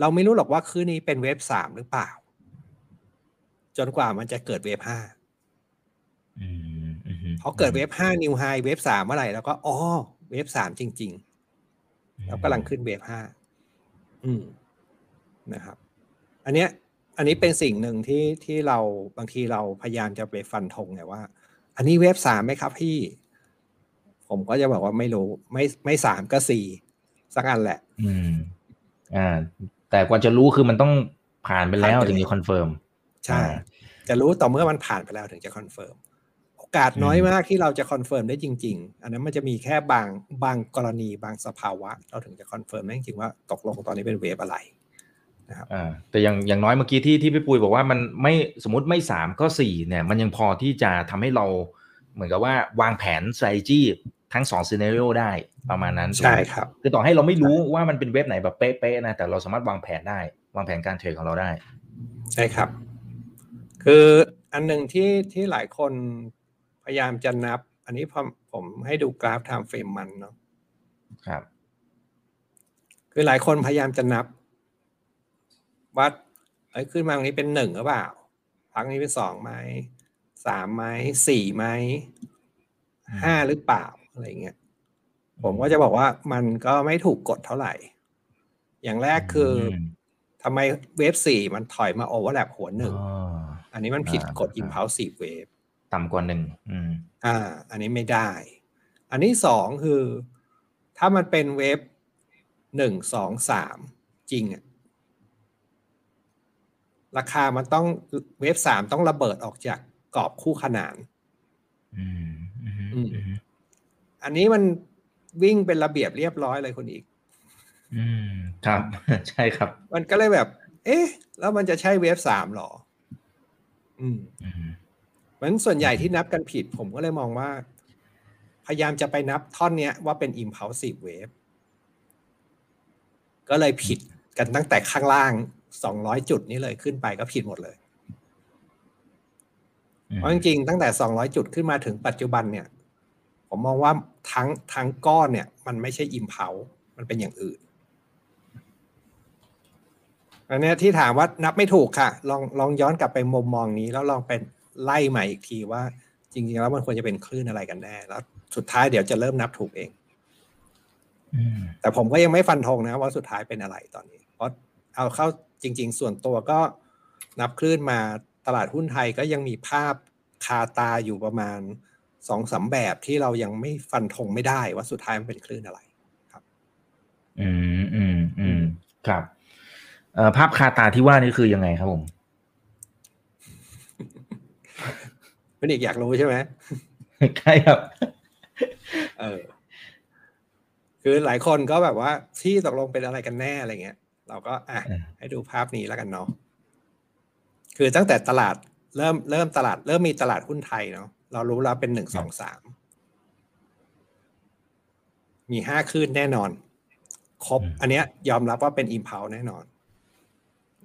เราไม่รู้หรอกว่าคลื่นนี้เป็นเวฟสามหรือเปล่า จนกว่ามันจะเกิดเวฟห้าอืมอืมพอเกิดเวฟห้านิวไฮเวฟสามเมื่อไหร่แล้วก็อ๋อเวฟสามจริง ๆ แล้วกำลังขึ้นเวฟห้าอืมนะครับ อันเนี้ย อันนี้เป็นสิ่งหนึ่งที่ที่เราบางทีเราพยายามจะไปฟันธงไงว่า อันนี้ Wave สามไหมครับพี่ ผมก็จะบอกว่าไม่รู้ ไม่ไม่สามก็สี่สักอันแหละ อืม อ่า แต่กว่าจะรู้คือมันต้องผ่านไปแล้วผ่านไปถึงจะ confirm ใช่อ่าจะรู้ต่อเมื่อมันผ่านไปแล้วถึงจะ confirm โอกาสน้อยอืมมากที่เราจะ confirm ได้จริง ๆ อันนั้นมันจะมีแค่บางบางกรณีบางสภาวะ เราถึงจะ confirm ได้จริงๆว่าตกลงตอนนี้เป็น Wave อะไร อ่าแต่อย่างอย่างน้อยเมื่อกี้ที่ที่พี่ปุยบอกว่ามันไม่สมมติไม่สามก็สี่เนี่ยมันยังพอที่จะทำให้เราเหมือนกับว่าวางแผน strategy ทั้งสอง scenario ได้ประมาณนั้นใช่ครับคือต่อให้เราไม่รู้ว่ามันเป็นเว็บไหนแบบเป๊ะๆนะแต่เราสามารถวางแผนได้ วางแผนการเทรดของเราได้ ใช่ครับ คืออันหนึ่งที่ที่หลายคนพยายามจะนับ อันนี้ผมผมให้ดูกราฟ time frame มันเนาะครับ คือหลายคนพยายามจะนับ ว่าเอ้ยขึ้นมาตรงนี้เป็นหนึ่งหรือเปล่าพักนี้เป็นสองไหมสามไหมสี่ไหมห้าหรือเปล่าอะไรเงี้ยผมก็จะบอกว่ามันก็ไม่ถูกกดเท่าไหร่ อย่างแรกคืออมทำไมเวฟสี่มันถอยมาโอเวอร์แลปหัวหนึ่งอ๋ออันนี้มันผิดอ่ากฎ impulsive wave ต่ำกว่าหนึ่งอืมอ่า อันนี้ไม่ได้ อันที่สองคือ ถ้ามันเป็นเวฟหนึ่งสองสามจริงอะ ราคามันต้องเวฟสามต้องระเบิดออกจากกรอบคู่ขนานอืมอืมอืมอืมอันนี้มันวิ่งเป็นระเบียบเรียบร้อยเลยคุณอีก อืม ครับ ใช่ครับ มันก็เลยแบบ เอ๊ะ แล้วมันจะใช่เวฟสามหรอ อืมอืมเพราะฉะนั้นส่วนใหญ่ที่นับกันผิด ผมก็เลยมองว่า พยายามจะไปนับท่อนเนี้ยว่าเป็น impulsive wave ก็เลยผิดกันตั้งแต่ข้างล่าง 200 จุดนี้เลยขึ้นไปก็ผิดหมดเลย เพราะจริงๆตั้งแต่ 200 จุดขึ้นมาถึงปัจจุบันเนี่ย ผมมองว่าทั้งทั้งก้อนเนี่ย มันไม่ใช่ impulse มันเป็นอย่างอื่นอันเนี้ยที่ถามว่านับไม่ถูกค่ะ ลองลองย้อนกลับไปมุมมองนี้ แล้วลองเป็นไล่ใหม่อีกทีว่า จริง ๆ แล้วมันควรจะเป็นคลื่นอะไรกันแน่ แล้วสุดท้ายเดี๋ยวจะเริ่มนับถูกเองอืมแต่ผมก็ยังไม่ฟันธงนะว่าสุดท้ายเป็นอะไรตอนนี้ เพราะเอาเข้า จริง ๆ ส่วนตัวก็นับคลื่นมาตลาดหุ้นไทยก็ยังมีภาพคาตาอยู่ประมาณสองสามแบบที่เรายังไม่ฟันธงไม่ได้ว่าสุดท้ายมันเป็นคลื่นอะไรอืมอืมอืมครับเอ่อภาพคาตาที่ว่านี่คือยังไงครับผมเป็นอีกอยากรู้ใช่ไหมใช่ครับ เออ คือหลายคนก็แบบว่าที่ตกลงเป็นอะไรกันแน่อะไรเงี้ย เราก็อะอืมให้ดูภาพนี้แล้วกันเนาะคือตั้งแต่ตลาดเริ่มเริ่มตลาด เริ่มมีตลาดหุ้นไทยเนาะเรารู้แล้วเป็นหนึ่งสองสามมีห้าคลื่นแน่นอน ครบ อันเนี้ย ยอมรับว่าเป็นอิมพ l ลแน่นอน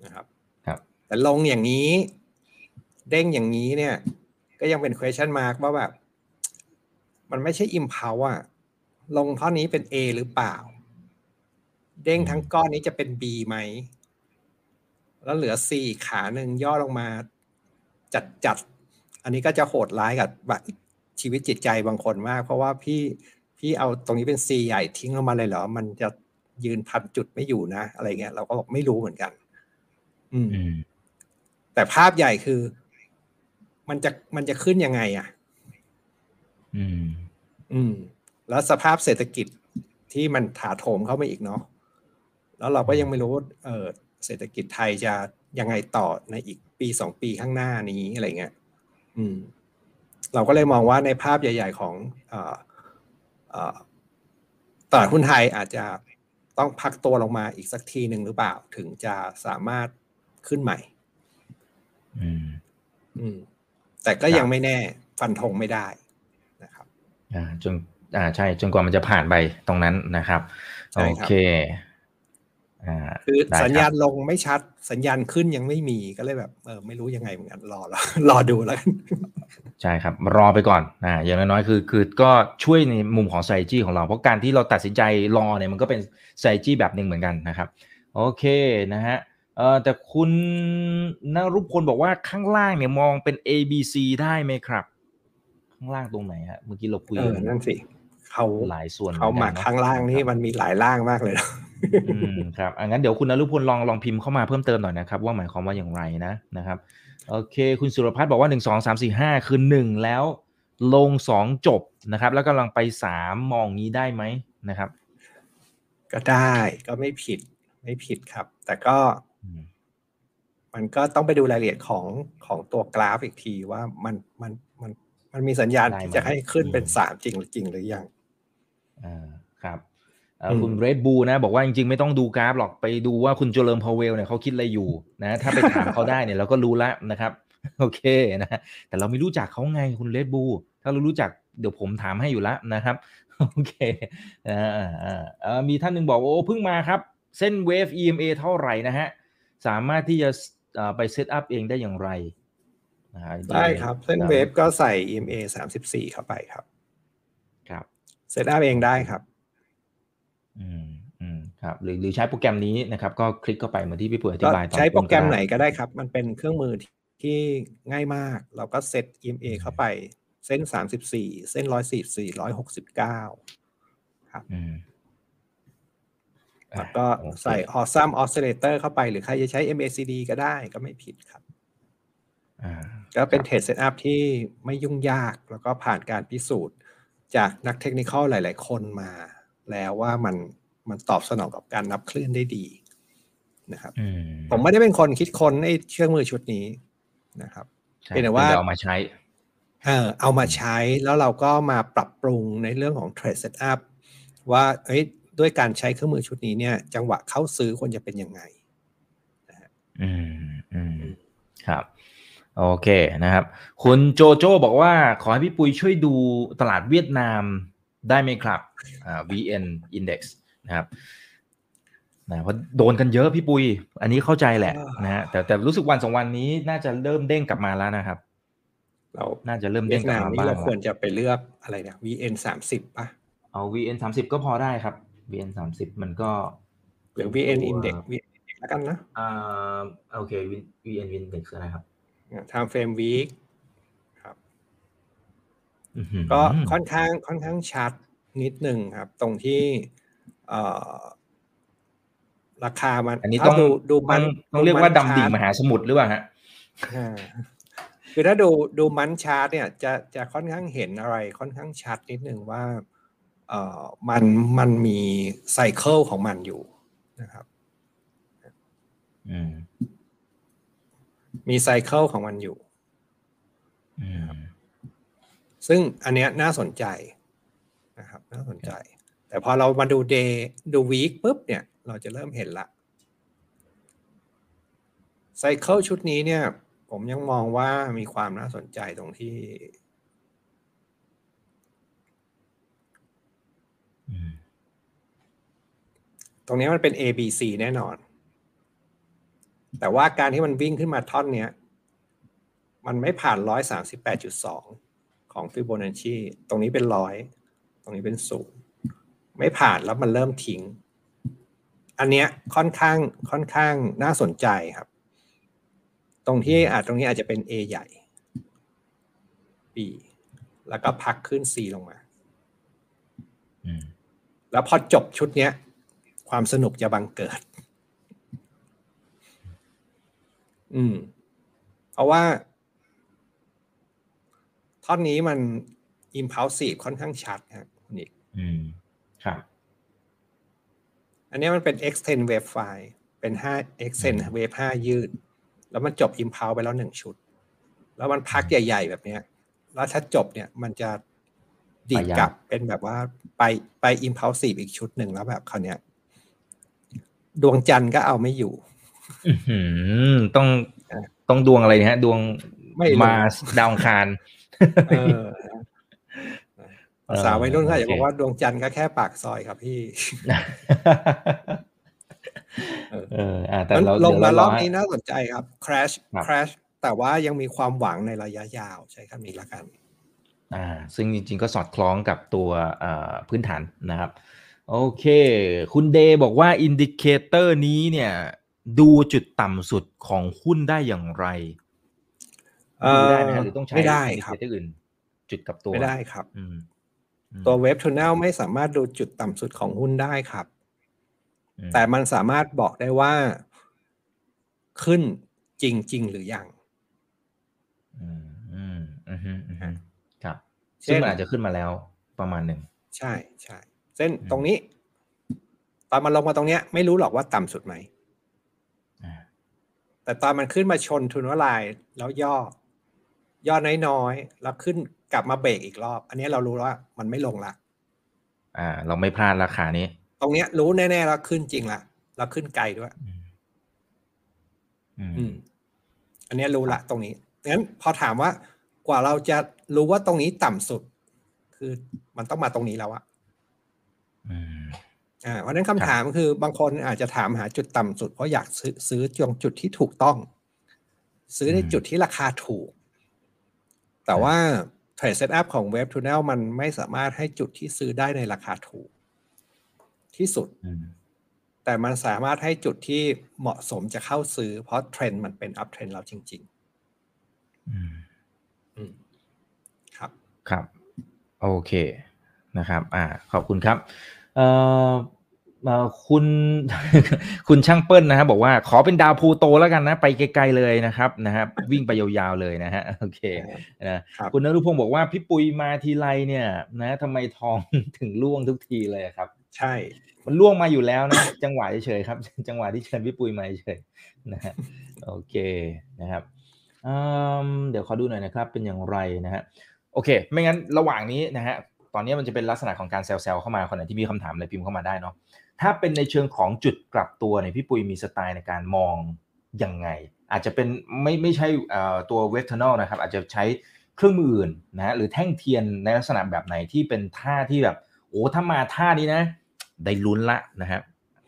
นะครับ ครับ แต่ลงอย่างนี้ เด้งอย่างนี้เนี่ย ก็ยังเป็น question mark ว่าแบบ มันไม่ใช่ impulse อะลงเท่านี้เป็น A หรือเปล่า เด้งทั้งก้อนนี้จะเป็น B ไหม แล้วเหลือ C อีกขาหนึ่งย่อลงมาจัดจัดๆอันนี้ก็จะโหดร้ายกับแบบชีวิตจิตใจบางคนมาก เพราะว่าพี่พี่เอาตรงนี้เป็น C ใหญ่ทิ้งลงมาเลยเหรอ มันจะยืนพันจุดไม่อยู่นะ อะไรเงี้ยเราก็บอกไม่รู้เหมือนกัน อืมอืมแต่ภาพใหญ่คือ มันจะมันจะขึ้นยังไง อะ อืม อืม แล้วสภาพเศรษฐกิจที่มันถาโถมเข้ามาอีกเนาะ แล้วเราก็ยังไม่รู้ว่าเออเศรษฐกิจไทยจะยังไงต่อในอีกปีสองปีข้างหน้านี้อะไรเงี้ยอืม เราก็เลยมองว่าในภาพใหญ่ ๆ ของเอ่อเอ่อตตลาดหุ้นไทยอาจจะต้องพักตัวลงมาอีกสักทีหนึ่งหรือเปล่า ถึงจะสามารถขึ้นใหม่ อืม อืม แต่ก็ยังไม่แน่ฟันธงไม่ได้นะครับ อ่าจนอ่าใช่จนกว่ามันจะผ่านไปตรงนั้นนะครับใช่โอครับเคอ่า คือได้สัญคญารับณลงไม่ชัดสัญญาณขึ้นยังไม่มีก็เลยแบบเออไม่รู้ยังไงเหมือนกันรอแล้วรอดูแล้วกันใช่ครับ รอไปก่อนอ่าอย่างน้อยๆคือคือก็ช่วยในมุมของ strategy ของเรา เพราะการที่เราตัดสินใจรอเนี่ยมันก็เป็น strategy แบบหนึ่งเหมือนกันนะครับ โอเคนะฮะเอ่อแต่คุณนรุพลบอกว่าข้างล่างเนี่ยมองเป็น A B C ได้ไหมครับ ข้างล่างตรงไหนฮะเมื่อกี้เราคุยเออกันนั่นสิเขาหลายส่วนเขาหมักอนนนะข้างล่างนี่มันมีหลายล่างมากเลยนะอืม ครับอังั้นเดี๋ยวคุณนรุพลลองลองพิมพ์เข้ามาเพิ่มเติมหน่อยนะครับ ว่าหมายความว่าอย่างไรนะนะครับ โอเค คุณสุรพัฒน์บอกว่าหนึ่งสองสามสี่ห้าคือหนึ่งแล้ว ลงสองจบนะครับ แล้วกำลังไปสามมองงี้ได้ไหมนะครับ ก็ได้ก็ไม่ผิดไม่ผิดครับ แต่ก็อืมมันก็ต้องไปดูรายละเอียดของของตัวกราฟอีกทีว่ามันมันมันมันมีสัญญาณที่จะให้ขึ้นเป็นสามจริงหรือจริงหรือยังอ่า ครับเอ่ออืมคุณเรดบูนะบอกว่าจริงๆ ไม่ต้องดูกราฟหรอกไปดูว่าคุณโจเลิมพาวเวลเนี่ยเขาคิดอะไรอยู่นะถ้าไปถามเขาได้เนี่ยเราก็รู้แล้วนะครับ โอเคนะแต่เราไม่รู้จักเขาไงคุณเรดบูถ้าเรารู้จักเดี๋ยวผมถามให้อยู่แล้วนะครับโอเคอ่าอ่าอ่าเอ่อมีท่านหนึ่งบอกว่าโอ้เพิ่งมาครับ เส้นเวฟ EMA เท่าไหร่นะฮะสามารถที่จะเอ่อไป setup เองได้อย่างไรนะฮะได้ครับเส้น Wave ก็ใส่ EMA สามสิบสี่เข้าไปครับ ครับ setup เองได้ครับ อืมอืมครับหรือหรือใช้โปรแกรมนี้นะครับ ก็คลิกเข้าไปเหมือนที่พี่ปุ๋ยอธิก็บายตอนใช้โปรแกรมต้ไหนด้ก็ได้ครับ มันเป็นเครื่องมือที่ที่ง่ายมาก เราก็เซต EMA เข้าไปเส้นสามสิบสี่เส้นร้อยสี่สี่ร้อยหกสิบเก้าครับอืมแล้วก็โอเคใส่ Awesome Oscillator เข้าไปหรือใครจะใช้ MACD ก็ได้ก็ไม่ผิดครับอ่าก็เป็น trade setup ที่ไม่ยุ่งยากแล้วก็ผ่านการพิสูจน์จากนัก technical หลาย ๆ คนมา แล้วว่ามันมันตอบสนองกับการนับคลื่นได้ดีนะครับอืมผมไม่ได้เป็นคนคิดค้นไอ้เครื่องมือชุดนี้นะครับใช่เป็นแต่ว่าคุณจะเอามาใช้เออเอามาใช้แล้วเราก็มาปรับปรุงในเรื่องของ trade setupว่าเอ้ยด้วยการใช้เครื่องมือชุดนี้เนี่ย จังหวะเข้าซื้อควรจะเป็นยังไงอืมอืมครับ โอเคนะครับ คุณโจโจบอกว่าขอให้พี่ปุยช่วยดูตลาดเวียดนาม ได้ไหมครับอ่า VN Index นะครับนะเพราะโดนกันเยอะพี่ปุย อันนี้เข้าใจแหละอ่านนะฮะแต่แต่รู้สึกวันสองวันนี้น่าจะเริ่มเด้งกลับมาแล้วนะครับ เราน่าจะเริ่มเวีเด้ยงดกลับนามมานี่บ้างเราแล้วควรจะไปเลือกอะไรเนี่ย VN สามสิบป่ะเอา VN สามสิบก็พอได้ครับ VN สามสิบมันก็หรือ VN ตัว Index VN Index แล้วกันนะอ่าโอเค VN Index คืออะไรครับ time frame week ครับอื้อหือ ก็ค่อนข้างค่อนข้างชัดนิดหนึ่งครับ ตรงที่เอ่อราคามันอันนี้ถ้าต้องดูดูมันต้องต้องเรียกว่าดำดิ่งชมร์ตหาสมุทรหรือเปล่าฮะอ่าคือถ้าดูดูมันชาร์ตเนี่ยจะจะค่อนข้างเห็นอะไรค่อนข้างชัดนิดหนึ่งว่าเอ่อมันมันมีไซเคิลของมันอยู่นะครับอืมมีไซเคิลของมันอยู่อืม ซึ่งอันเนี้ยน่าสนใจนะครับน่าสนใจ แต่พอเรามาดูเดย์ดูวีคปุ๊บเนี่ย เราจะเริ่มเห็นละไซเคิลชุดนี้เนี่ย ผมยังมองว่ามีความน่าสนใจตรงที่ตรงนี้มันเป็น A B C แน่นอน แต่ว่าการที่มันวิ่งขึ้นมาท่อนเนี้ย มันไม่ผ่านร้อยสามสิบแปดจุดสอง ของฟิโบนัชชีตรงนี้เป็นร้อยตรงนี้เป็นศูนย์ไม่ผ่านแล้วมันเริ่มทิ้ง อันเนี้ยค่อนข้างค่อนข้างน่าสนใจครับ ตรงที่อาจตรงนี้อาจจะเป็น A ใหญ่ B แล้วก็พักขึ้น C ลงมาอืมแล้วพอจบชุดเนี้ย ความสนุกจะบังเกิด อืม เพราะว่า ท่อนนี้มัน impulsive ค่อนข้างชัดครับคุณอีกอืมครับ อันนี้มันเป็น extend wave file เป็น5 extend wave 5 ยืด แล้วมันจบ impulse ไปแล้วหนึ่งชุด แล้วมันพักใหญ่ ๆ แบบเนี้ย แล้วถ้าจบเนี่ยมันจะดีดกลับเป็นแบบว่าไปไป impulsive อีกชุดหนึ่งแล้วแบบคราวเนี้ย ดวงจันทร์ก็เอาไม่อยู่อื้อหือต้องอะต้องดวงอะไรนะฮะ ดวงไม่รู้มาดาวอังคารเออ ภาษาวัยรุ่นเขาอาจจะบอกว่าดวงจันทร์ก็แค่ปากซอยครับพี่เอออ่าแต่งั้นเราลงมาเดี๋ยวรอบให้นี้น่าสนใจครับ crash ครับ crash แต่ว่ายังมีความหวังในระยะยาวใช้คำนี้ละกัน อ่า ซึ่งจริง ๆ ก็สอดคล้องกับตัวเอ่อพื้นฐานนะครับ โอเค คุณเดย์บอกว่า indicator นี้เนี่ย ดูจุดต่ำสุดของหุ้นได้อย่างไรเอ่อ ดูได้ไหมฮะหรือต้องใช้ไม่ได้อินดิครัเคบเตอร์อื่น จุดกลับตัวไม่ได้ครับอืมอืมตัว Wave Tunnel ไม่สามารถดูจุดต่ำสุดของหุ้นได้ครับอืมแต่มันสามารถบอกได้ว่า ขึ้นจริงจริงๆหรือยังอืมอืมอืมอืมอืมครับเช่นซึ่งมันอาจจะขึ้นมาแล้วประมาณหนึ่ง ใช่ใช่เส้นอืมตรงนี้ ตอนมันลงมาตรงเนี้ย ไม่รู้หรอกว่าต่ำสุดไหมอ่าแต่ตอนมันขึ้นมาชนทุนวลายแล้วย่อ ย่อน้อยๆแล้วขึ้นกลับมาเบรกอีกรอบ อันนี้เรารู้แล้วว่ามันไม่ลงละอ่า เราไม่พลาดราคานี้ ตรงเนี้ย รู้แน่ๆแล้วขึ้นจริงละแล้วขึ้นไกลด้วย อืมอือืมมอันเนี้ยรู้ละตรงนี้งั้นพอถามว่ากว่าเราจะรู้ว่าตรงนี้ต่ำสุด คือมันต้องมาตรงนี้แล้วอะอืมอ่าเพราะฉะนั้นคำถามคือบางคนอาจจะถามหาจุดต่ำสุดเพราะอยากซื้อซื้อจงจุดที่ถูกต้อง ซื้อในอืมจุดที่ราคาถูก แต่ว่า Trade Setup ของ Web Tunnel มันไม่สามารถให้จุดที่ซื้อได้ในราคาถูก ที่สุดอืมแต่มันสามารถให้จุดที่เหมาะสมจะเข้าซื้อ เพราะเทรนด์มันเป็น up trend แล้วจริงอืมๆอืมครับ ครับ โอเคนะครับ อ่า ขอบคุณครับ เอ่อเอ่อ คุณคุณช่างเปิ้ลนะครับบอกว่าขอเป็นดาวพลูโตแล้วกันนะ ไปไกลๆเลยนะครับนะครับวิ่งไปยาวๆเลยนะฮะโอเคนะครับคุณนรุพงศ์บอกว่าพี่ปุยมาทีไรเนี่ยนะทำไมทองถึงล่วงทุกทีเลยครับ ใช่ มันล่วงมาอยู่แล้วนะ จังหวะเฉยๆครับ จังหวะที่เชิญพี่ปุยมาเฉยๆนะฮะโอเคนะครับอืมเดี๋ยวขอดูหน่อยนะครับ เป็นอย่างไรนะฮะโอเค ไม่งั้นระหว่างนี้นะฮะตอนนี้มันจะเป็นลักษณะของการแซวๆเข้ามาคนไหนที่มีคำถามอะไรพิมพ์เข้ามาได้เนาะ ถ้าเป็นในเชิงของจุดกลับตัวเนี่ยพี่ปุยมีสไตล์ในการมองยังไง อาจจะเป็นไม่ไม่ใช่เอ่อตัว Wave Tunnel นะครับ อาจจะใช้เครื่องมืออื่นนะฮะหรือแท่งเทียนในลักษณะแบบไหนที่เป็นท่าที่แบบโอ้ถ้ามาท่านี้นะ ได้ลุ้นละนะครับ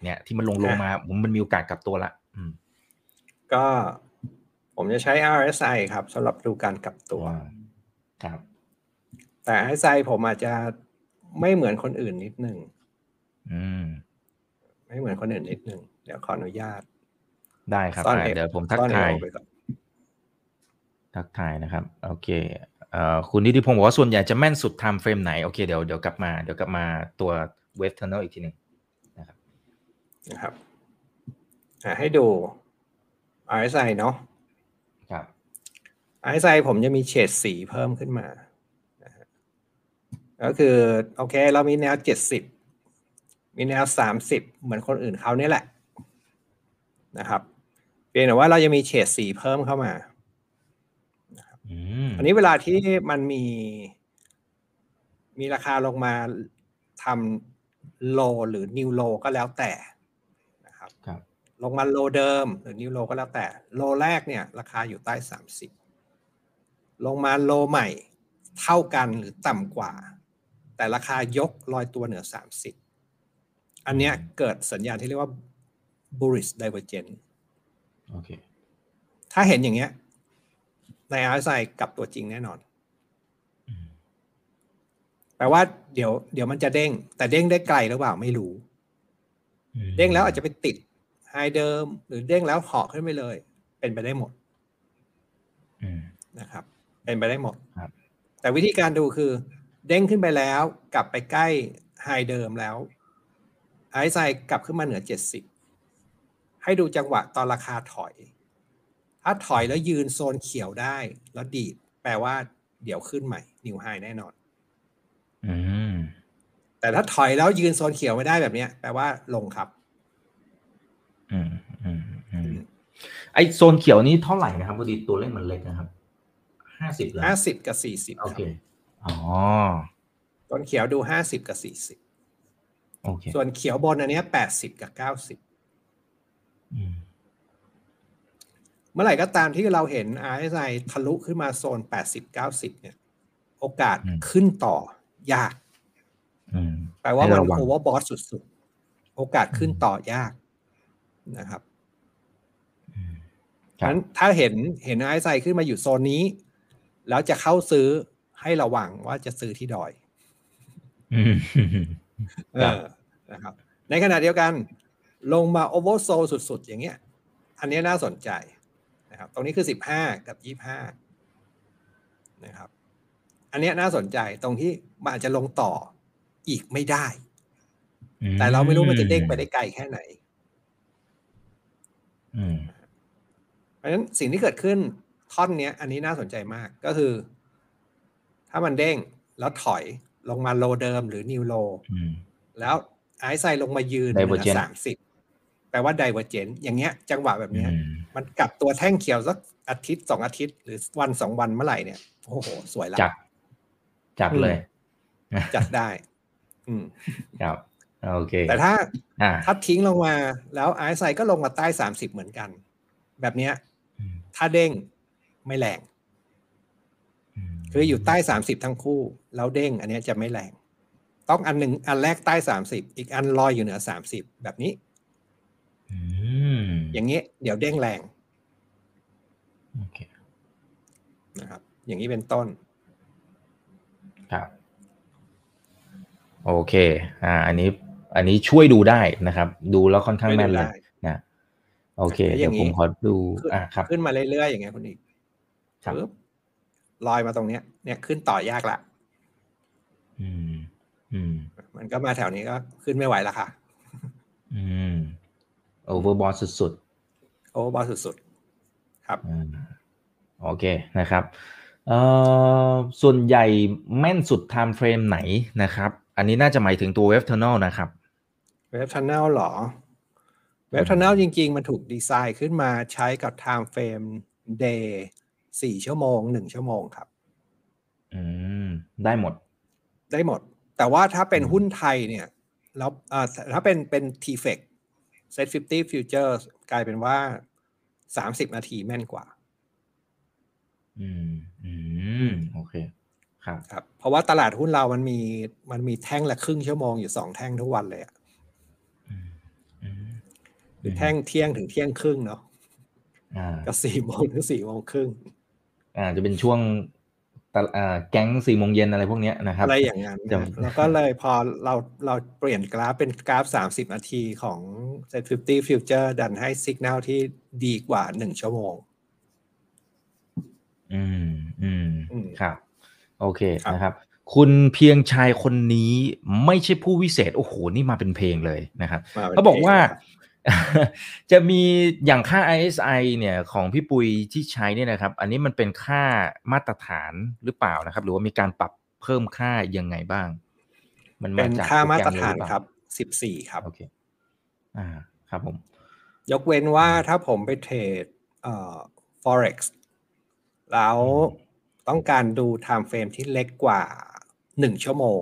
เนี่ยที่มันลงลงมาผมมันมีโอกาสกลับตัวละอืมก็ผมจะใช้ RSI ครับสำหรับดูการกลับตัวว้าวครับ แต่ RSI ผมอาจจะไม่เหมือนคนอื่นนิดหนึ่งอืม ไม่เหมือนคนอื่นนิดหนึ่งเดี๋ยวขออนุญาต ได้ครับซ่อนอ่าเอวเดี๋ยวผมทักซ่อนเอทายวไปก่อนทักทายนะครับ โอเคเอ่อคุณนิติพงศ์บอกว่าส่วนใหญ่จะแม่นสุด time frame ไหน โอเคเดี๋ยวเดี๋ยวกลับมาเดี๋ยวกลับมาตัว wave tunnel อีกทีหนึ่งนะครับอะให้ดู RSI เนาะครับ RSI ผมจะมีเฉดสีเพิ่มขึ้นมานะฮะก็คือ โอเค เรามีแนว70 มีแนว30เหมือนคนอื่นเขาเนี่ยแหละนะครับเพียงแต่ว่าเราจะมีเฉดสีเพิ่มเข้ามาอืมอันนี้เวลาที่มันมี มีราคาลงมาทำโลหรือนิวโลก็แล้วแต่นะครับครับลงมาโลเดิม หรือนิวโลก็แล้วแต่ โลแรกเนี่ย ราคาอยู่ใต้สามสิบลงมาโลใหม่เท่ากันหรือต่ำกว่า แต่ราคายกลอยตัวเหนือสามสิบ อันเนี้ยเกิดสัญญาณที่เรียกว่า bullish divergence โอเค ถ้าเห็นอย่างเงี้ย ใน RSI กลับตัวจริงแน่นอนอืมแปลว่าเดี๋ยวเดี๋ยวมันจะเด้ง แต่เด้งได้ไกลหรือเปล่าไม่รู้อืมเด้งแล้วอาจจะไปติดไฮเดิม หรือเด้งแล้วเหาะขึ้นไปเลย เป็นไปได้หมดอืมนะครับ เป็นไปได้หมดครับแต่วิธีการดูคือ เด้งขึ้นไปแล้ว กลับไปใกล้ไฮเดิมแล้ว ไอซ์ไซกลับขึ้นมาเหนือเจ็ดสิบให้ดูจังหวะตอนราคาถอย ถ้าถอยแล้วยืนโซนเขียวได้ แล้วดีดแปลว่าเดี๋ยวขึ้นใหม่ นิวไฮแน่นอนอืมแต่ถ้าถอยแล้วยืนโซนเขียวไม่ได้แบบเนี้ย แปลว่าลงครับอืมอืมอืมไอโซนเขียวนี้เท่าไหร่นะครับพอดีตัวเลขมันเล็กนะครับห้าสิบเลยห้าสิบกับสี่สิบโอเคอ๋อต้นเขียวดูห้าสิบกับสี่สิบ โอเคส่วนเขียวบนอันเนี้แปดสิบกับเก้าสิบอืมเมื่อไหร่ก็ตามที่เราเห็น RSI ทะลุขึ้นมาโซน80 90เนี่ย โอกาสขึ้นต่อยากอืมแปลว่าให้มันระวัง overbought สุดๆ โอกาสขึ้นต่อยากนะครับอืมเพราะฉะนั้นถ้าเห็นเห็น RSI ขึ้นมาอยู่โซนนี้ แล้วจะเข้าซื้อให้ระวังว่าจะซื้อที่ดอยอืมเออ นะครับ ในขณะเดียวกันลงมาโอเวอร์โซสุดๆ อย่างเงี้ย อันเนี้ยน่าสนใจนะครับ ตรงนี้คือ 15 กับ 25 นะครับ อันเนี้ยน่าสนใจตรงที่มันอาจจะลงต่ออีกไม่ได้ แต่เราไม่รู้มันจะเด้งไปได้ไกลแค่ไหนอืมเพราะฉะนั้นสิ่งที่เกิดขึ้นท่อนเนี้ยอันนี้น่าสนใจมากก็คือ ถ้ามันเด้งแล้วถอยลงมาโลเดิมหรือนิวโลอืมแล้ว ไอซ์ไซลงมายืนเหนือ Divergent สามสิบแปลว่าไดเวอร์เจนอย่างเงี้ย จังหวะแบบเนี้ยอืมมันกลับตัวแท่งเขียวสักอาทิตย์สองอาทิตย์ หรือวันสองวันเมื่อไหร่เนี่ยโอ้โห สวยละจัดจัดเลย จัดได้ อืมครับโอเค แต่ถ้าอ่าถ้าทิ้งลงมา แล้วไอซ์ไซก็ลงมาใต้สามสิบเหมือนกัน แบบเนี้ยอืมถ้าเด้งไม่แรง คืออยู่ใต้สามสิบทั้งคู่ แล้วเด้ง อันเนี้ยจะไม่แรง ต้องอันหนึ่งอันแรกใต้สามสิบอีกอันลอยอยู่เหนือสามสิบแบบนี้อืมอย่างเงี้ยเดี๋ยวเด้งแรงโอเคนะครับ อย่างนี้เป็นต้น ครับ โอเค อ่า อันนี้ อันนี้ช่วยดูได้นะครับ ดูแล้วค่อนข้างช่วยดูแม่นเลยได้นะโอเคแล้วอเดี๋ยย่าวงนี้ผมขอดูขึ้นอ่าครับ ขึ้นมาเรื่อยๆอย่างเงี้ยคุณอีกครับปึ๊บลอยมาตรงเนี้ย เนี่ยขึ้นต่อยากละ อืมอื มมันก็มาแถวนี้ก็ขึ้นไม่ไหวละค่ะ อืมโอเวอร์บอทสุดโอ้บอลสุดๆครับๆอ่าโอเคนะครับเอ่อส่วนใหญ่แม่นสุด time frame ไหนนะครับ อันนี้น่าจะหมายถึงตัว Web Tunnel นะครับเว็บทันแนลหรอเว็บทันแนลจริง ๆ มันถูกดีไซน์ขึ้นมาใช้กับ time frame day สี่ชั่วโมงหนึ่งชั่วโมงครับ อืม ได้หมด ได้หมด แต่ว่าถ้าเป็นอืมหุ้นไทยเนี่ยแล้วอ่าถ้าเป็นเป็น t f e c Set 50 Futures กลายเป็นว่า30นาทีแม่นกว่า อืม อืม โอเค ครับครับ เพราะว่าตลาดหุ้นเรามันมี มันมีแท่งละครึ่งชั่วโมงอยู่สองแท่งทุกวันเลยอะอืมอืมคือแท่งเที่ยงถึงเที่ยงครึ่งเนาะอ่ากับสี่โมงถึงสี่โมงครึ่ง อ่า จะเป็นช่วง ตะอ่าแก๊งสี่โมงเย็นอะไรพวกเนี้ยนะครับอะไรอย่างนั้นจะนะแล้วก็เลยพอเราเราเปลี่ยนกราฟเป็นกราฟ 30 นาทีของ Set 50 Future ดันให้สัญญาณที่ดีกว่า1ชั่วโมงอืมอืมอืมครับ โอเคครับนะครับ คุณเพียงชายคนนี้ไม่ใช่ผู้วิเศษ โอ้โห นี่มาเป็นเพลงเลยนะครับมป็นเขาบอกว่าพลงนะครับ จะมีอย่างค่า ISI เนี่ยของพี่ปุยที่ใช้เนี่ยนะครับ อันนี้มันเป็นค่ามาตรฐานหรือเปล่านะครับ หรือว่ามีการปรับเพิ่มค่ายังไงบ้าง มันเป็นจกค่ามาตรโปแกฐานเลยหอเปล่ครับ14ครับโอเคอ่าครับผม ยกเว้นว่าถ้าผมไปเทรดเอ่อ forex แล้วต้องการดู time frame ที่เล็กกว่า1ชั่วโมง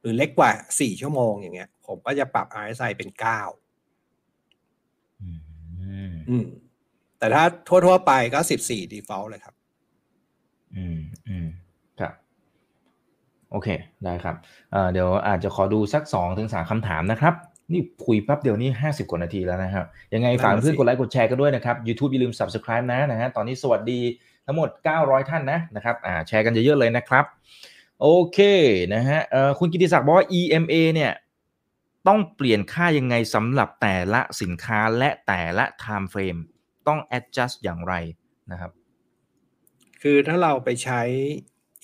หรือเล็กกว่า4ชั่วโมงอย่างเงี้ย ผมก็จะปรับ RSI เป็น9อืม อืม แต่ถ้าทั่วๆไปก็14 default เลยครับ อืมอืมครับ โอเค ได้ครับเอ่อเดี๋ยวอาจจะขอดูสักสองถึงสามคำถามนะครับนี่คุยแป๊บเดียวนี่ห้าสิบกว่านาทีแล้วนะครับ ยังไงฝากนั่นน่ะเพื่อนสิกดไลค์กดแชร์กันด้วยนะครับ YouTube อย่าลืม Subscribe นะนะฮะตอนนี้สวัสดีทั้งหมด 900 ท่านนะนะครับอ่าแชร์กันเยอะๆเลยนะครับ โอเคนะฮะเอ่อคุณกิติศักดิ์บอกว่า EMA เนี่ย ต้องเปลี่ยนค่ายังไงสำหรับแต่ละสินค้าและแต่ละ time frame ต้อง adjust อย่างไรนะครับ คือถ้าเราไปใช้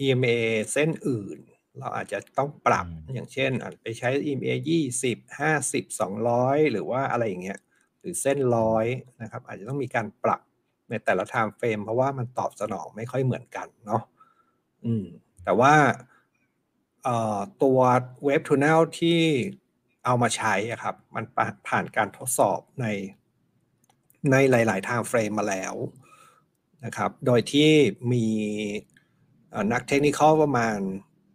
EMA เส้นอื่น เราอาจจะต้องปรับอืมอย่างเช่นอาจไปใช้ EMA 20 50 200 หรือว่าอะไรอย่างเงี้ยหรือเส้นร้อยนะครับ อาจจะต้องมีการปรับในแต่ละ time frame เพราะว่ามันตอบสนองไม่ค่อยเหมือนกันเนาะอืมแต่ว่าเอ่อตัวเว็บ tunnel ที่ เอามาใช้อะครับ มันผ่านการทดสอบในในหลายๆ time frame มาแล้วนะครับ โดยที่มีเอ่อนักเทคนิคอลประมาณ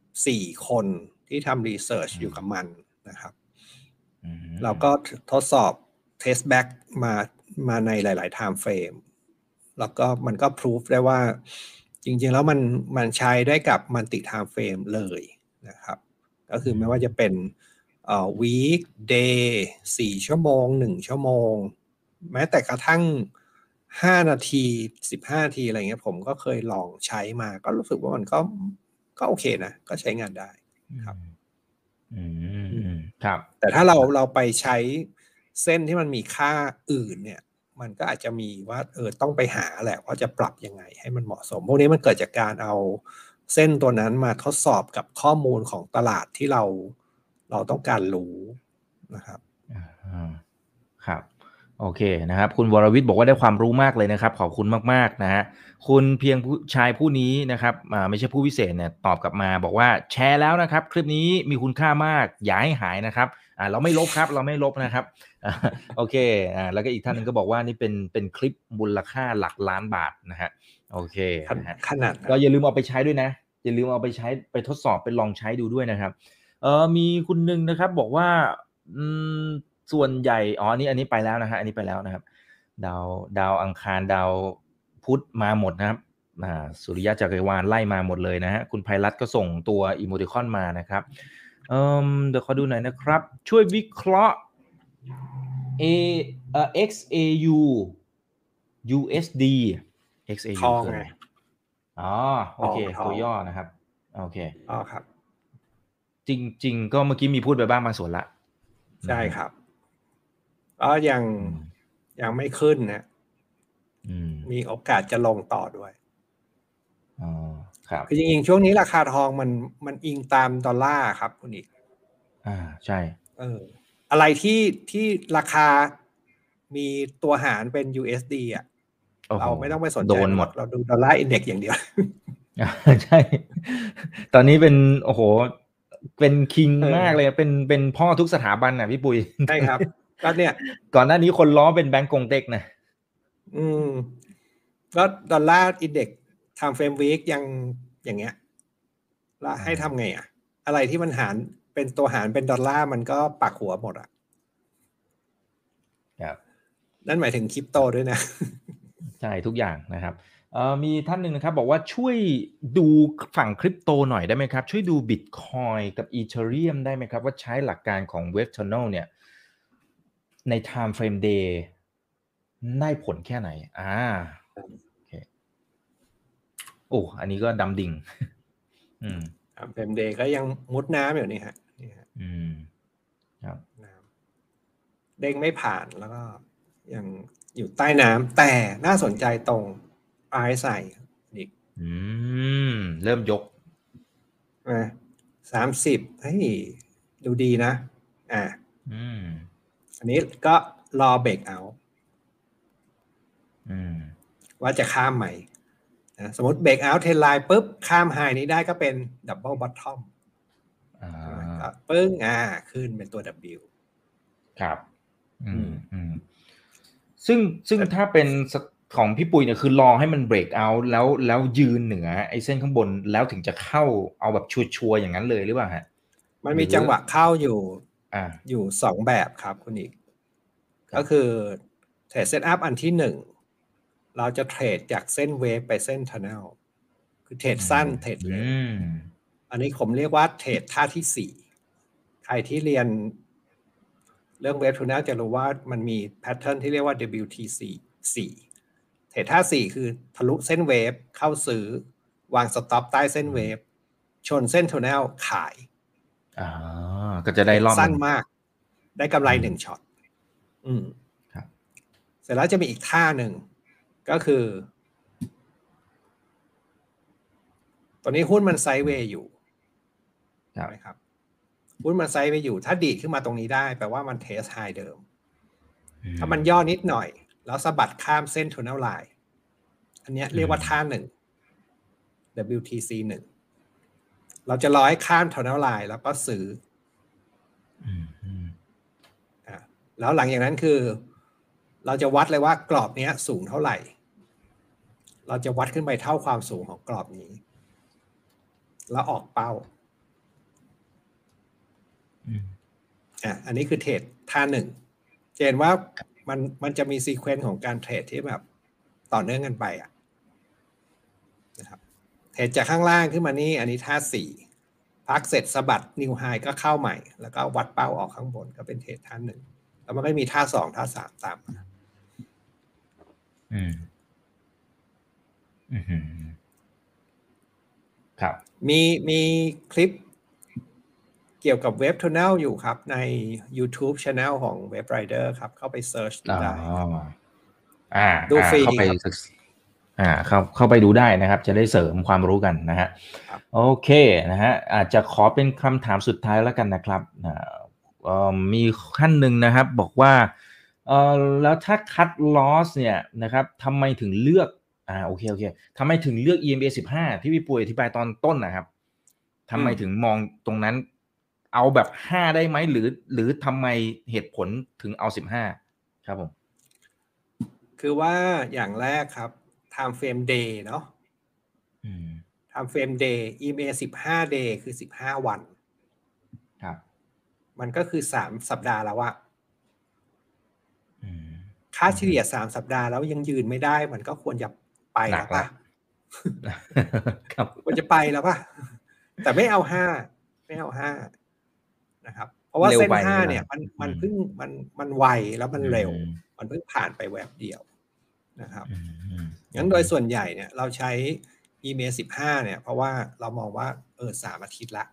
4 คนที่ทำรีเสิร์ชอยู่กับมันนะครับอืมเราก็ทดสอบ test back มามาในหลายๆ time frame แล้วก็มันก็พิสูจได้ว่า จริง ๆ แล้วมันมันใช้ได้กับ multi time frame เลยนะครับ ก็คือไม่ว่าจะเป็น เอ่อ week day สี่ชั่วโมงหนึ่งชั่วโมง แม้แต่กระทั่งห้านาทีสิบห้านาทีอะไรเงี้ยผมก็เคยลองใช้มา ก็รู้สึกว่ามันก็ก็โอเคนะ ก็ใช้งานได้ครับอืมอืมครับ แต่ถ้าเราเราไปใช้เส้นที่มันมีค่าอื่นเนี่ย มันก็อาจจะมีว่าเออต้องไปหาแหละว่าจะปรับยังไงให้มันเหมาะสม พวกนี้มันเกิดจากการเอาเส้นตัวนั้นมาทดสอบกับข้อมูลของตลาดที่เรา เราต้องการรู้นะครับอ่าครับโอเคนะครับ คุณวรวิทย์บอกว่าได้ความรู้มากเลยนะครับ ขอบคุณมากๆนะฮะคุณเพียงผู้ชายผู้นี้นะครับอ่าไม่ใช่ผู้วิเศษเนี่ยตอบกลับมา บอกว่าแชร์แล้วนะครับ คลิปนี้มีคุณค่ามากอย่าให้หายนะครับอ่าเราไม่ลบครับ เราไม่ลบนะครับอ่าโอเคอ่าแล้วก็อีกท่านหนึงก็บอกว่านี่เป็นเป็นคลิปมูลค่าหลักล้านบาทนะฮะโอเคนะฮะขนาดนั้นก็อย่าลืมเอาไปใช้ด้วยนะ อย่าลืมเอาไปใช้ไปทดสอบไปลองใช้ดูด้วยนะครับ เออมีคุณหนึ่งนะครับ บอกว่าอืมส่วนใหญ่อ๋ออันนี้อันนี้ไปแล้วนะฮะอันนี้ไปแล้วนะครับ ดาวดาวอังคารดาวพุธมาหมดนะครับอ่าสุริยะจักรวาลไล่มาหมดเลยนะฮะคุณไพรัตก็ส่งตัวอีโมติคอนมานะครับเออเดี๋ยวขอดูหน่อยนะครับ ช่วยวิเคราะห์ A เอ่อ XAU USD XAU ทองคืออะไงไรอ๋อโอเคทองตัวย่อนะครับ โอเคอ๋อครับ จริง ๆ ก็เมื่อกี้มีพูดไปบ้างบางส่วนละใช่ครับก็ยังอืมยังไม่ขึ้นนะอืมมีโอกาสจะลงต่อด้วยอ๋อครับคือจริงๆ ช่วงนี้ราคาทองมันมันอิงตามดอลลาร์ครับคุณอีก อ่าใช่ เออ อะไรที่ที่ราคามีตัวหารเป็น USD อะโอ้โหเราไม่ต้องไปสนใจโดนหมด เราดู Dollar Index อย่างเดียวอ่าใช่ ตอนนี้เป็น โอ้โห เป็นคิงเออมากเลยเป็นเป็นพ่อทุกสถาบันน่ะพี่ปุยใช่ครับก็เนี่ย ก่อนหน้านี้คนล้อเป็นแบงก์กงเต็กนะอืมก็ Dollar Index time frame week ยังอย่างเงี้ยแล้วให้ทำไงอะ อะไรที่มันหารเป็นตัวหารเป็นดอลลาร์มันก็ปักหัวหมดอะครับนั่นหมายถึงคริปโตด้วยนะ ใช่ทุกอย่างนะครับ เอ่อมีท่านหนึ่งนะครับบอกว่าช่วยดูฝั่งคริปโตหน่อยได้ไหมครับ ช่วยดูบิตคอยกับอีเทเรียมได้ไหมครับ ว่าใช้หลักการของเว็บ t ท r n a l เนี่ย ใน time frame day ได้ผลแค่ไหน อ่าโอเคโอ้อันนี้ก็ดำดิ่งอืมเฟรมเดย์ก็ยังมุดน้ำอยู่นี่ฮะนี่ฮะอืมครับน้ำเด้งไม่ผ่านแล้วก็ยังอยู่ใต้น้ำแต่น่าสนใจตรง RSI อีกอืม เริ่มยกนะสามสิบเฮ้ยดูดีนะ อ่าอืม อันนี้ก็รอ breakout อืม ว่าจะข้ามไหมนะสมมติ breakout trendline ปุ๊บ ข้าม high นี้ได้ก็เป็น double bottom อ่าก็ปึ้งอ่า ขึ้นเป็นตัว W ครับ อืมอืมอืมซึ่งซึ่งถ้าเป็นส ของพี่ปุยเนี่ยคือรอให้มัน breakout แล้วแล้วยืนเหนือไอ้เส้นข้างบนแล้วถึงจะเข้าเอาแบบชัวร์ๆอย่างนั้นเลยหรือเปล่าฮะมันมีจังหวะเข้าอยู่อ่าอยู่สองแบบครับคุณอีกครับก็คือ trade setup อันที่หนึ่งเราจะเทรดจากเส้น wave ไปเส้น tunnel คือเทรดสั้นเทรด wave อืมอันนี้ผมเรียกว่าเทรดท่าที่สี่ใครที่เรียนเรื่อง Wave Tunnel จะรู้ว่ามันมี pattern ที่เรียกว่า WTC สี่ เทรดท่าสี่คือทะลุเส้น wave เข้าซื้อ วาง stop ใต้เส้น wave ชนเส้น tunnel ขายอ่าก็จะได้รอบสั้นหงมาก ได้กำไรอืมหนึ่งช็อตอืมครับ เสร็จแล้วจะมีอีกท่าหนึ่ง ก็คือ ตอนนี้หุ้นมัน sideway อยู่ครับนะครับหุ้นมัน sideway อยู่ ถ้าดีดขึ้นมาตรงนี้ได้แปลว่ามัน test high เดิมอืถ้ามันย่อนิดหน่อย แล้วสะบัดข้ามเส้นทุนเนลไลน์อันเนี้ยเรียกว่าท่าหนึ่ง WTC หนึ่ง เราจะรอให้ข้ามทุนเนลไลน์แล้วก็ซื้ออืมอืมอะแล้วหลังจากนั้นคือ เราจะวัดเลยว่ากรอบเนี้ยสูงเท่าไหร่ เราจะวัดขึ้นไปเท่าความสูงของกรอบนี้ แล้วออกเป้าอะอันนี้คือเทรดท่าหนึ่งจะเห็นว่า มันมันจะมี sequence ของการเทรดที่แบบต่อเนื่องกันไปอะนะครับเทรดจากข้างล่างขึ้นมานี่อันนี้ท่าสี่พักเสร็จสะบัด new high ก็เข้าใหม่ แล้วก็วัดเป้าออกข้างบนก็เป็นเทรดท่าหนึ่งแล้วมันก็มีท่าสองท่าสามตามมาอืมอืมครับ มีมีคลิป เกี่ยวกับ Wave Tunnel อยู่ครับ ใน YouTube Channel ของ Wave Rider ครับ เข้าไป search อ๋อได้อ่าดูฟรีเข้าไปครับศึกษอ่าเข้าเข้าไปดูได้นะครับ จะได้เสริมความรู้กันนะฮะครับโอเคนะฮะอาจจะขอเป็นคำถามสุดท้ายแล้วกันนะครับอ่าเอ่อมีท่านหนึ่งนะครับ บอกว่าเออแล้วถ้า cut loss เนี่ยนะครับทำไมถึงเลือกอ่าโอเคโอเคทำไมถึงเลือก EMA 15ที่พี่ปุ้ยอธิบายตอนต้นนะครับทำไมถึงมองตรงนั้น เอาแบบ5ได้ไหมหรือ หรือทำไมเหตุผลถึงเอา15ครับผม คือว่าอย่างแรกครับ time frame day เนาะอืม time frame day EMA 15 day คือ15วัน ครับ มันก็คือ3สัปดาห์แล้วอะอืมค่าเฉลี่ย3สัปดาห์แล้วยังยืนไม่ได้ มันก็ควรจะไปหนัแล้กวละป่ะครับควรจะไปแล้วป่ะแต่ไม่เอาห้าไม่เอาห้า นะครับ เพราะว่าเร็วเส้นไปห้าใช่ไหมเนี่ยมันมันอืมเพิ่งมันมันไวแล้วมันเร็วอืมมันเพิ่งผ่านไปแวบเดียวนะครับอืมงั้นโดยส่วนใหญ่เนี่ยเราใช้อีเมลสิบห้าเนี่ย เพราะว่าเรามองว่าเออสามอาทิตย์ละ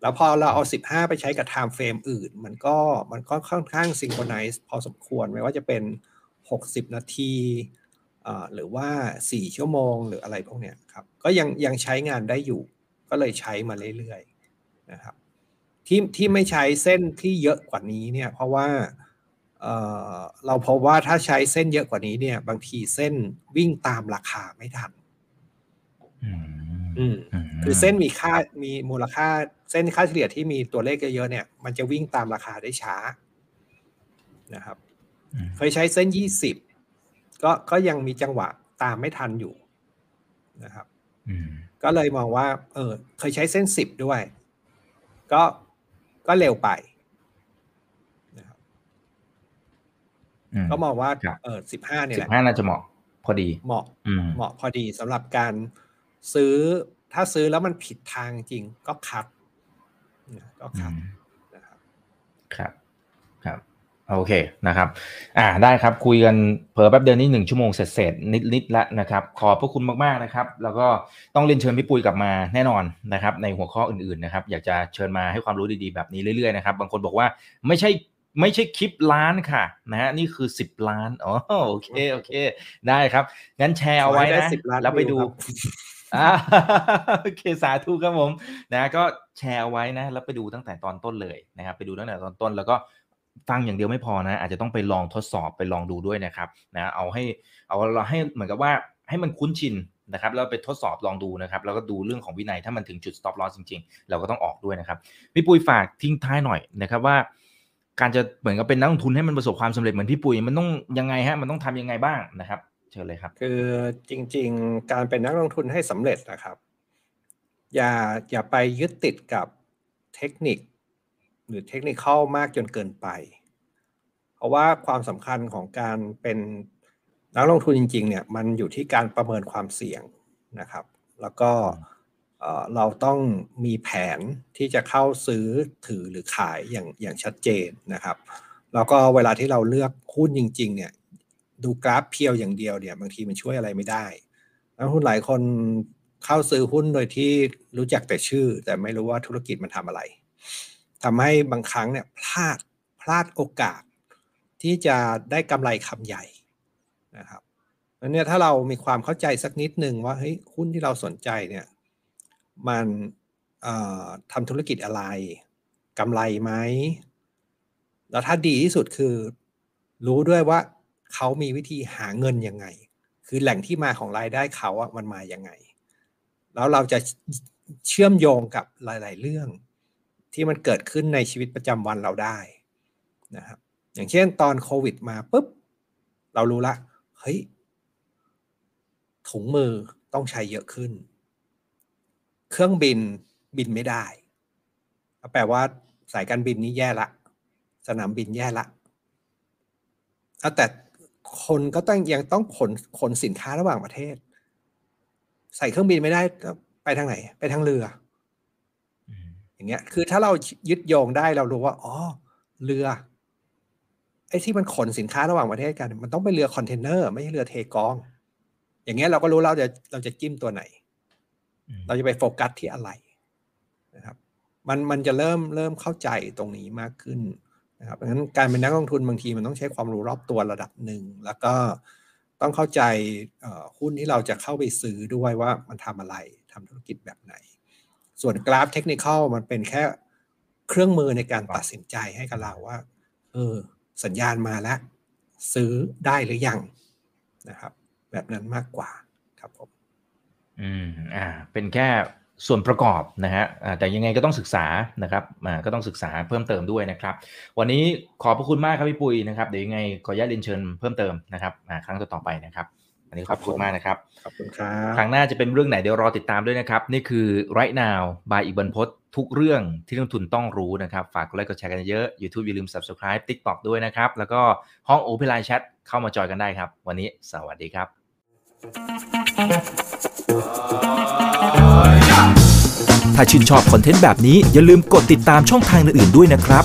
แล้วพอเราเอาสิบห้าไปใช้กับไทม์เฟรมอื่น มันก็มันก็ค่อนข้างซิงโครไนซ์พอสมควรไม่ว่าจะเป็นหกสิบนาทีอ่าหรือว่าสี่ชั่วโมงหรืออะไรพวกเนี้ยครับ ก็ยังยังใช้งานได้อยู่ ก็เลยใช้มาเรื่อยๆนะครับ ที่ที่ไม่ใช้เส้นที่เยอะกว่านี้เนี่ย เพราะว่าเอ่อเราพบว่าถ้าใช้เส้นเยอะกว่านี้เนี่ย บางทีเส้นวิ่งตามราคาไม่ทันอืมอืมคือเส้นมีค่ามีมูลค่าเส้นค่าเฉลี่ยที่มีตัวเลขเยอะๆเนี่ย มันจะวิ่งตามราคาได้ช้านะครับอืมเคยใช้เส้นยี่สิบก็ก็ยังมีจังหวะตามไม่ทันอยู่นะครับอืมก็เลยมองว่า เออ เคยใช้เส้นสิบด้วย ก็ ก็เร็วไปนะครับอืมก็มองว่าครับเออสิบห้าเนี่ยสิแหบละห้าน่าจะเหมาะพอดี เหมาะอืมเหมาะพอดีสำหรับการซื้อถ้าซื้อแล้วมันผิดทางจริงก็คัดนะก็อืคัดมนะครับครับครับ โอเคนะครับ อ่าได้ครับคุยกันเผลอแป๊บเดียวนี้หนึ่งชั่วโมงเสร็จเสร็จนิดนิดๆแล้วนะครับ ขอบพระคุณมากๆนะครับ แล้วก็ต้องเรียนเชิญพี่ปุ้ยกลับมาแน่นอนนะครับ ในหัวข้ออื่นๆนะครับ อยากจะเชิญมาให้ความรู้ดีๆแบบนี้เรื่อยๆนะครับ บางคนบอกว่าไม่ใช่ไม่ใช่คลิปล้านค่ะนะฮะนี่คือสิบล้านอ๋อโอเคโอเค ได้ครับ งั้นแชร์เอาไว้ขอให้ได้นะ10ล้านแล้วไปวิวดูครับอ่าโอเคสาธุครับผมนะก็แชร์เอาไว้นะ แล้วไปดูตั้งแต่ตอนต้นเลยนะครับ ไปดูตั้งแต่ตอนต้นแล้วก็ ฟังอย่างเดียวไม่พอนะ อาจจะต้องไปลองทดสอบไปลองดูด้วยนะครับนะเอาให้เอาเราให้เหมือนกับว่าให้มันคุ้นชินนะครับแล้วไปทดสอบลองดูนะครับ แล้วก็ดูเรื่องของวินัยถ้ามันถึงจุด stop loss จริงๆ เราก็ต้องออกด้วยนะครับพี่ปุ้ยฝากทิ้งท้ายหน่อยนะครับว่า การจะเหมือนกับเป็นนักลงทุนให้มันประสบความสำเร็จเหมือนพี่ปุ้ยมันต้องยังไงฮะมันต้องทำยังไงบ้างนะครับ เชิญเลยครับ คือจริง ๆ การเป็นนักลงทุนให้สำเร็จนะครับ อย่าอย่าไปยึดติดกับเทคนิค หรือเทคนิคเข้ามากจนเกินไป เพราะว่าความสำคัญของการเป็นนักลงทุนจริง ๆ เนี่ยมันอยู่ที่การประเมินความเสี่ยงนะครับ แล้วก็เอ่อเราต้องมีแผนที่จะเข้าซื้อถือหรือขายอย่างอย่างชัดเจนนะครับ แล้วก็เวลาที่เราเลือกหุ้นจริง ๆ เนี่ยดูกราฟเพียวอย่างเดียวเนี่ยบางทีมันช่วยอะไรไม่ได้นักลงทุนหลายคนเข้าซื้อหุ้นโดยที่รู้จักแต่ชื่อ แต่ไม่รู้ว่าธุรกิจมันทำอะไร ทำให้บางครั้งเนี่ยพลาดพลาดโอกาส ที่จะได้กำไรคำใหญ่นะครับแล้วเนี่ยถ้าเรามีความเข้าใจสักนิดหนึ่งว่าเฮ้ยหุ้นที่เราสนใจเนี่ยมันทำธุรกิจอะไรกำไรไหมแล้วถ้าดีที่สุดคือรู้ด้วยว่าเขามีวิธีหาเงินยังไง คือแหล่งที่มาของรายได้เขาอะมันมายังไง แล้วเราจะเชื่อมโยงกับหลาย ๆ เรื่อง ที่มันเกิดขึ้นในชีวิตประจำวันเราได้นะครับ อย่างเช่นตอนโควิดมาปุ๊บ เรารู้ละเฮ้ยถุงมือต้องใช้เยอะขึ้น เครื่องบินบินไม่ได้ แปลว่าสายการบินนี้แย่ละ สนามบินแย่ละเอาแต่คนก็ต้องยังต้องขนขนสินค้าระหว่างประเทศ ใส่เครื่องบินไม่ได้ไปทางไหน ไปทางเรือ อย่างเงี้ย คือถ้าเรายึดโยงได้เรารู้ว่า อ๋อ เรือ ไอ้ที่มันขนสินค้าระหว่างประเทศกัน มันต้องเป็นเรือคอนเทนเนอร์ไม่ใช่เรือเทกอง อย่างเงี้ยเราก็รู้เราจะเราจะจิ้มตัวไหน เราจะไปโฟกัสที่อะไรนะครับ มันมันจะเริ่มเริ่มเข้าใจตรงนี้มากขึ้นนะครับดังนั้นการเป็นนักลงทุนบางทีมันต้องใช้ความรู้รอบตัวระดับหนึ่ง แล้วก็ต้องเข้าใจหุ้นที่เราจะเข้าไปซื้อด้วยว่ามันทำอะไรทำธุรกิจแบบไหน ส่วนกราฟเทคนิคอลมันเป็นแค่เครื่องมือในการตัดสินใจให้กับเราว่า เออ สัญญาณมาแล้ว ซื้อได้หรือยังนะครับ แบบนั้นมากกว่าครับผมอืมอ่า เป็นแค่ส่วนประกอบนะฮะแต่ยังไงก็ต้องศึกษานะครับก็ต้องศึกษาเพิ่มเติมด้วยนะครับ วันนี้ขอบพระคุณมากครับพี่ปุยนะครับ เดี๋ยวยังไงขออนุญาตเรียนเชิญเพิ่มเติมนะครับครั้งต่อไปนะครับ นนี้ขอบคุณมากนะครับ ขอบคุณครับครั้งหน้าจะเป็นเรื่องไหนเดี๋ยวรอติดตามด้วยนะครับ นี่คือ right now by อีกบรรพททุกเรื่องที่นักทุนต้องรู้นะครับ ฝากกดไลค์กดแชร์กันเยอะ YouTube อย่าลืม subscribe TikTok ด้วยนะครับ แล้วก็ห้อง Open Line Chat เข้ามาจอยกันได้ครับ วันนี้สวัสดีครับ ถ้าชื่นชอบคอนเทนต์แบบนี้อย่าลืมกดติดตามช่องทางอื่นๆด้วยนะครับ